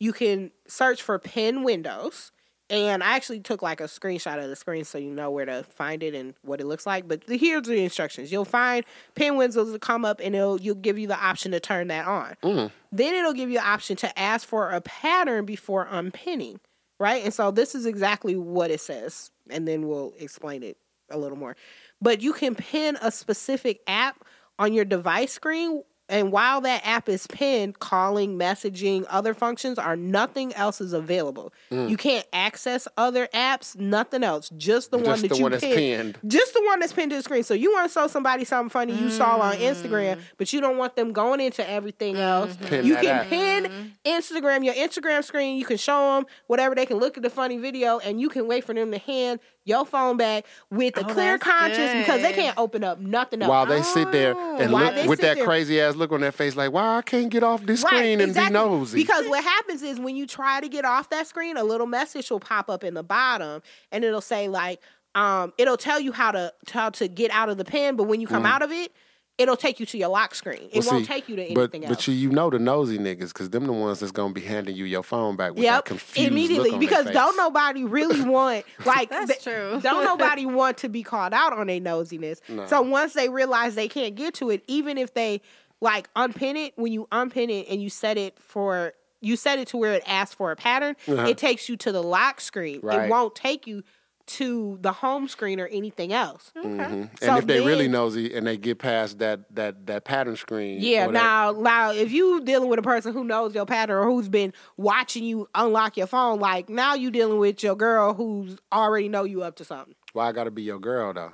D: you can search for pin windows. And I actually took like a screenshot of the screen so you know where to find it and what it looks like. But the, here's the instructions. You'll find pin windows to come up and it'll you'll give you the option to turn that on. Mm. Then it'll give you an option to ask for a pattern before unpinning. right? And so this is exactly what it says, and then we'll explain it a little more. But you can pin a specific app on your device screen. And while that app is pinned, calling, messaging, other functions are nothing else is available.
C: Mm.
D: You can't access other apps, nothing else, just the one that
C: the
D: you
C: one that's
D: pinned.
C: pinned.
D: Just the one that's pinned to the screen. So you want to show somebody something funny you saw on mm. Instagram, but you don't want them going into everything mm-hmm. else.
C: Pin
D: you can
C: app.
D: pin mm-hmm. Instagram, your Instagram screen. You can show them whatever they can look at the funny video, and you can wait for them to hand your phone back with a
E: Oh,
D: clear
E: that's
D: conscience because they can't open up nothing else.
C: While they sit there and
D: While
C: look with that
D: there.
C: crazy ass look on their face, like, why I can't get off this screen and be nosy?
D: Because what happens is when you try to get off that screen, a little message will pop up in the bottom, and it'll say like, um, it'll tell you how to how to get out of the pen, but when you come out of it, it'll take you to your lock screen. It.
C: Well,
D: won't
C: see,
D: take you to anything
C: But
D: else.
C: you, you know the nosy niggas, because them the ones that's gonna be handing you your phone back with that
D: Yep,
C: confused
D: immediately
C: look on
D: because
C: their
D: don't nobody really want like
E: That's
D: th-
E: true.
D: Don't nobody want to be called out on their nosiness. So once they realize they can't get to it, even if they like unpin it, when you unpin it and you set it for you set it to where it asks for a pattern, it takes you to the lock screen.
C: Uh-huh. Right.
D: It won't take you to the home screen or anything else. Mm-hmm.
C: And
D: So
C: if they really nosy and they get past that that that pattern screen,
D: Yeah,
C: or that-
D: now, now, if you dealing with a person who knows your pattern or who's been watching you unlock your phone, like now you dealing with your girl who's already know you up to something.
C: why I gotta be your girl though?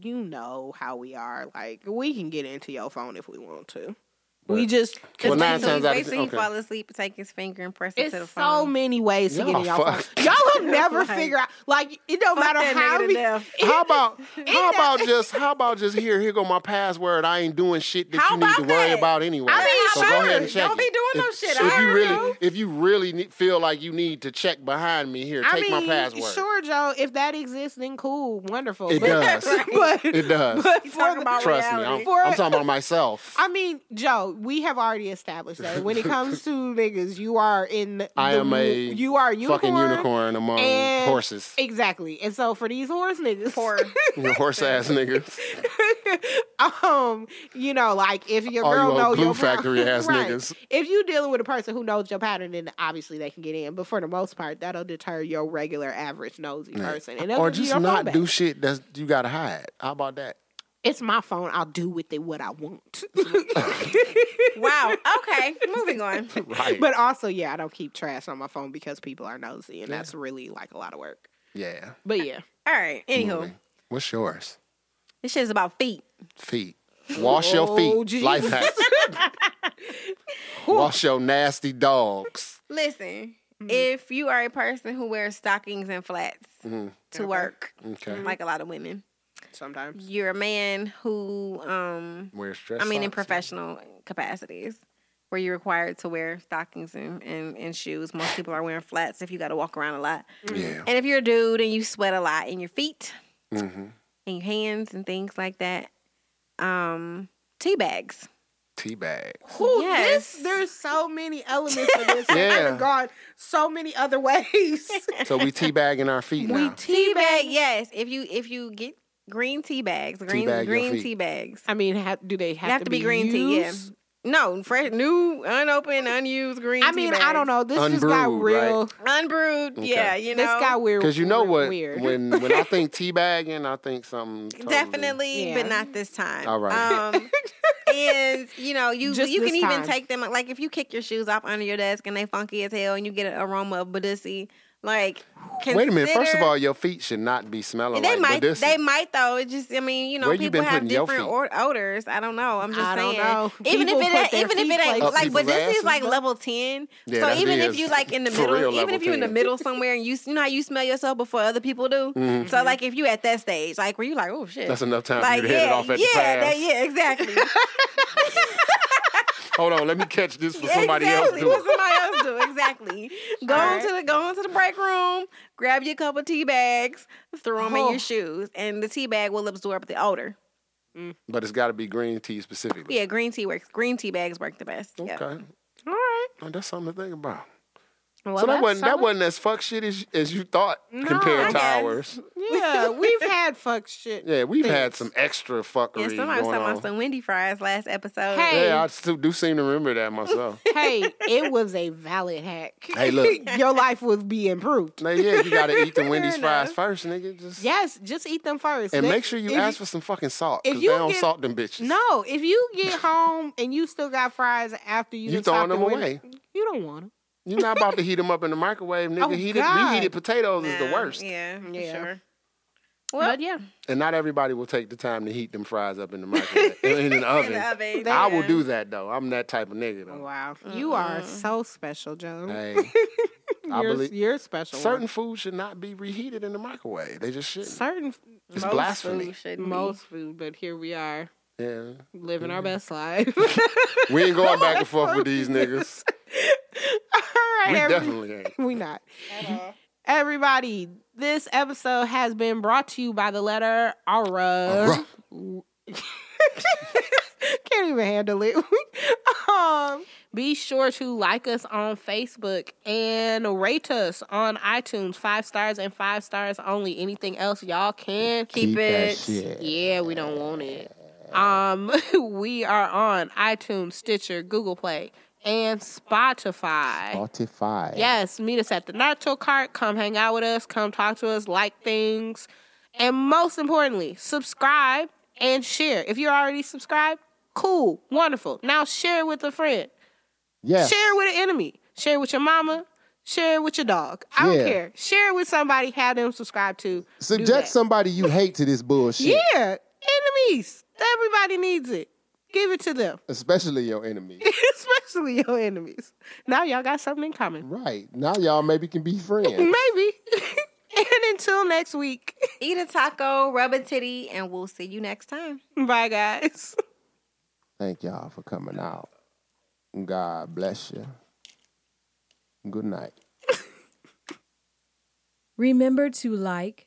D: You know how we are. Like we can get into your phone if we want to. We just
C: Well,
E: Just
C: nine
E: wait till,
C: times
E: he,
C: out of
E: till he
C: okay.
E: fall asleep, take his finger and press it
D: it's
E: to the
D: so many ways to get in
C: Y'all
D: phone. Y'all will never
E: Like,
D: figure out. Like it don't matter how we.
E: death.
C: How about how about just how about just here here go my password? I ain't doing shit that
E: How
C: you need to
E: about
C: worry
E: that?
C: about anyway.
D: I mean,
C: so go ahead and check
E: Don't be
C: it.
E: doing no
C: if,
E: shit.
C: If
E: I
C: you really
E: know.
C: if you really ne- feel like you need to check behind me here,
D: I
C: take
D: mean,
C: my password.
D: sure, Joe. If that exists, then cool, wonderful.
C: It
D: But-
C: does.
D: but
C: It does.
D: But for
E: talking
D: the-
C: Trust me,
E: reality.
C: I'm,
D: For-
C: I'm talking about myself.
D: I mean, Joe, we have already established that when it comes to niggas, you are in.
C: I
D: the
C: am a
D: you are a unicorn,
C: fucking unicorn among
D: and-
C: horses.
D: Exactly, and so for these horse niggas,
E: Poor.
C: horse ass niggas.
D: um, you know, like if your
C: All you
D: girl
C: old
D: knows
C: glue
D: your
C: factory ass
D: right.
C: niggas.
D: If you dealing with a person who knows your pattern, then obviously they can get in. But for the most part, that'll deter your regular average nosy person, and they'll
C: Or
D: you
C: just not
D: back.
C: do shit that you gotta hide. How about that?
D: It's my phone. I'll do with it what I want.
E: wow. Okay. Moving on.
C: Right.
D: but also, yeah, I don't keep trash on my phone because people are nosy, and that's really like a lot of work.
C: yeah.
D: But yeah,
E: All right. Anywho,
C: Moving. What's yours?
E: this shit is about feet.
C: Feet. Wash your
D: Oh,
C: feet.
D: Jesus.
C: Life hack. Wash your nasty dogs.
E: Listen,
D: Mm-hmm.
E: if you are a person who wears stockings and flats
C: Mm-hmm.
E: to work,
C: Okay.
E: like a lot of women,
D: sometimes.
E: you're a man who, um,
C: Wear stress.
E: I mean, in
C: socks.
E: professional capacities, where you're required to wear stockings and, and, and shoes. Most people are wearing flats if you got to walk around a lot.
C: Yeah.
E: And if you're a dude and you sweat a lot in your feet
C: Mm-hmm.
E: and your hands and things like that, um, tea bags.
C: Teabag.
D: Ooh,
E: Yes.
D: this, there's so many elements of this. yeah.
C: Yeah.
D: I've gone so many other ways.
C: So we teabagging our feet
D: we
C: now.
E: Tea bag, yes. If you if you get green tea bags, green
C: bag your
E: green
C: feet.
E: tea bags.
D: I mean, ha- do they have,
E: You have to be green tea, yeah.
D: used?
E: No, fresh, new, unopened, unused green. Tea.
D: I
E: tea
D: mean, I
E: bags.
D: don't know. This just got
C: Unbrewed,
D: real.
E: Unbrewed, yeah, you know.
D: This got weird.
C: Because you know what?
D: Weird.
C: When when I think teabagging, I think something totally,
E: Definitely,
D: Yeah.
E: but not this time.
C: All right.
E: Um, and you know, you
D: Just
E: you can
D: this
E: even
D: time.
E: take them like if you kick your shoes off under your desk and they funky as hell, and you get an aroma of Badoosie, like.
C: Wait a minute. First of all, your feet should not be smelling
E: they
C: like
E: might,
C: Badoosie.
E: they might though. It just, I mean, you know,
C: Where
E: people
C: been
E: have different or- odors. I don't know. I'm just
D: I don't
E: saying.
D: know.
E: Even
D: People
E: if it,
D: their
E: even if it ain't
C: Up
E: like, but this is like level ten.
C: Yeah,
E: so even if you like in the middle,
C: real
E: even if you're in the middle somewhere and you, you know how you smell yourself before other people do.
C: Mhm.
E: So like if you at that stage, like where you like, oh shit,
C: That's enough time
E: like
C: for you to
E: yeah,
C: hit it off at
E: yeah,
C: the pass.
E: that, yeah, exactly.
C: Hold on, let me catch this for somebody
E: exactly.
C: else.
E: What
C: Do.
E: somebody else do? Exactly. Go
D: All
E: on to the go into the break room, grab your couple of tea bags, throw them in
D: Oh.
E: your shoes, and the tea bag will absorb the odor. Mm.
C: But it's got to be green tea specifically.
E: Yeah, green tea works. Green tea bags work the best.
C: Okay.
E: Yeah.
D: All right.
C: Oh, that's something to think about.
D: Well,
C: so that wasn't that wasn't as fuck shit as, as you thought
D: I
C: compared to
E: guess.
C: ours.
D: Yeah, we've had fuck shit.
C: Yeah, we've had some extra fuckery
E: Yeah, somebody was
C: going
E: talking
C: on.
E: about some Wendy fries last episode.
D: Hey.
C: Yeah, I still do seem to remember that myself.
D: Hey, it was a valid hack.
C: Hey, look.
D: your life would be improved.
C: now, yeah, you got to eat the Wendy's fries first, nigga. Just
D: Yes, just eat them first.
C: and
D: They-
C: make sure you
D: if
C: ask for some fucking salt
D: if
C: because they
D: you
C: don't
D: get-
C: salt them bitches.
D: No, if you get home and you still got fries after you,
C: You
D: done
C: throwing them away.
D: went- You don't want them.
C: You're not about to heat them up in the microwave, nigga.
D: Oh,
C: heated,
D: God.
C: reheated potatoes is the worst.
E: Yeah,
D: Yeah.
E: sure. Well,
D: but yeah,
C: And not everybody will take the time to heat them fries up in the microwave, in an oven.
E: in the oven.
C: I will do that though. I'm that type of nigga though.
D: wow, you mm-hmm. are so special, Joe.
C: Hey, I
D: you're,
C: believe
D: you're special.
C: certain foods should not be reheated in the microwave. They just shouldn't.
D: certain
C: It's
E: Most
C: blasphemy.
E: food shouldn't be.
D: most food, but here we are
C: Yeah,
D: living our mm-hmm. best life.
C: we ain't going back and forth with these niggas.
D: All right,
C: We
D: every-
C: definitely ain't.
D: we not. Everybody, this episode has been brought to you by the letter R. Can't even handle it. um, be sure to like us on Facebook and rate us on iTunes. Five stars and five stars only. Anything else, y'all can
E: Keep
C: that
E: it.
D: yeah, we don't want it. Um, we are on iTunes, Stitcher, Google Play, and Spotify.
C: Spotify.
D: Yes, meet us at the Nacho Cart. Come hang out with us. Come talk to us. Like things, and most importantly, subscribe and share. If you're already subscribed, cool, wonderful. Now share with a friend.
F: Yes.
D: Share with an enemy. Share with your mama. Share with your dog. I don't care. Share with somebody. Have them subscribe to.
F: Subject somebody you hate to this bullshit.
D: Yeah, enemies. Everybody needs it. Give it to them,
F: Especially your enemies.
D: especially your enemies. Now y'all got something in common.
F: right. Now y'all maybe can be friends.
D: Maybe. and until next week,
E: Eat a taco, rub a titty, and we'll see you next time.
D: bye guys.
F: Thank y'all for coming out. God bless you. Good night.
A: Remember to like,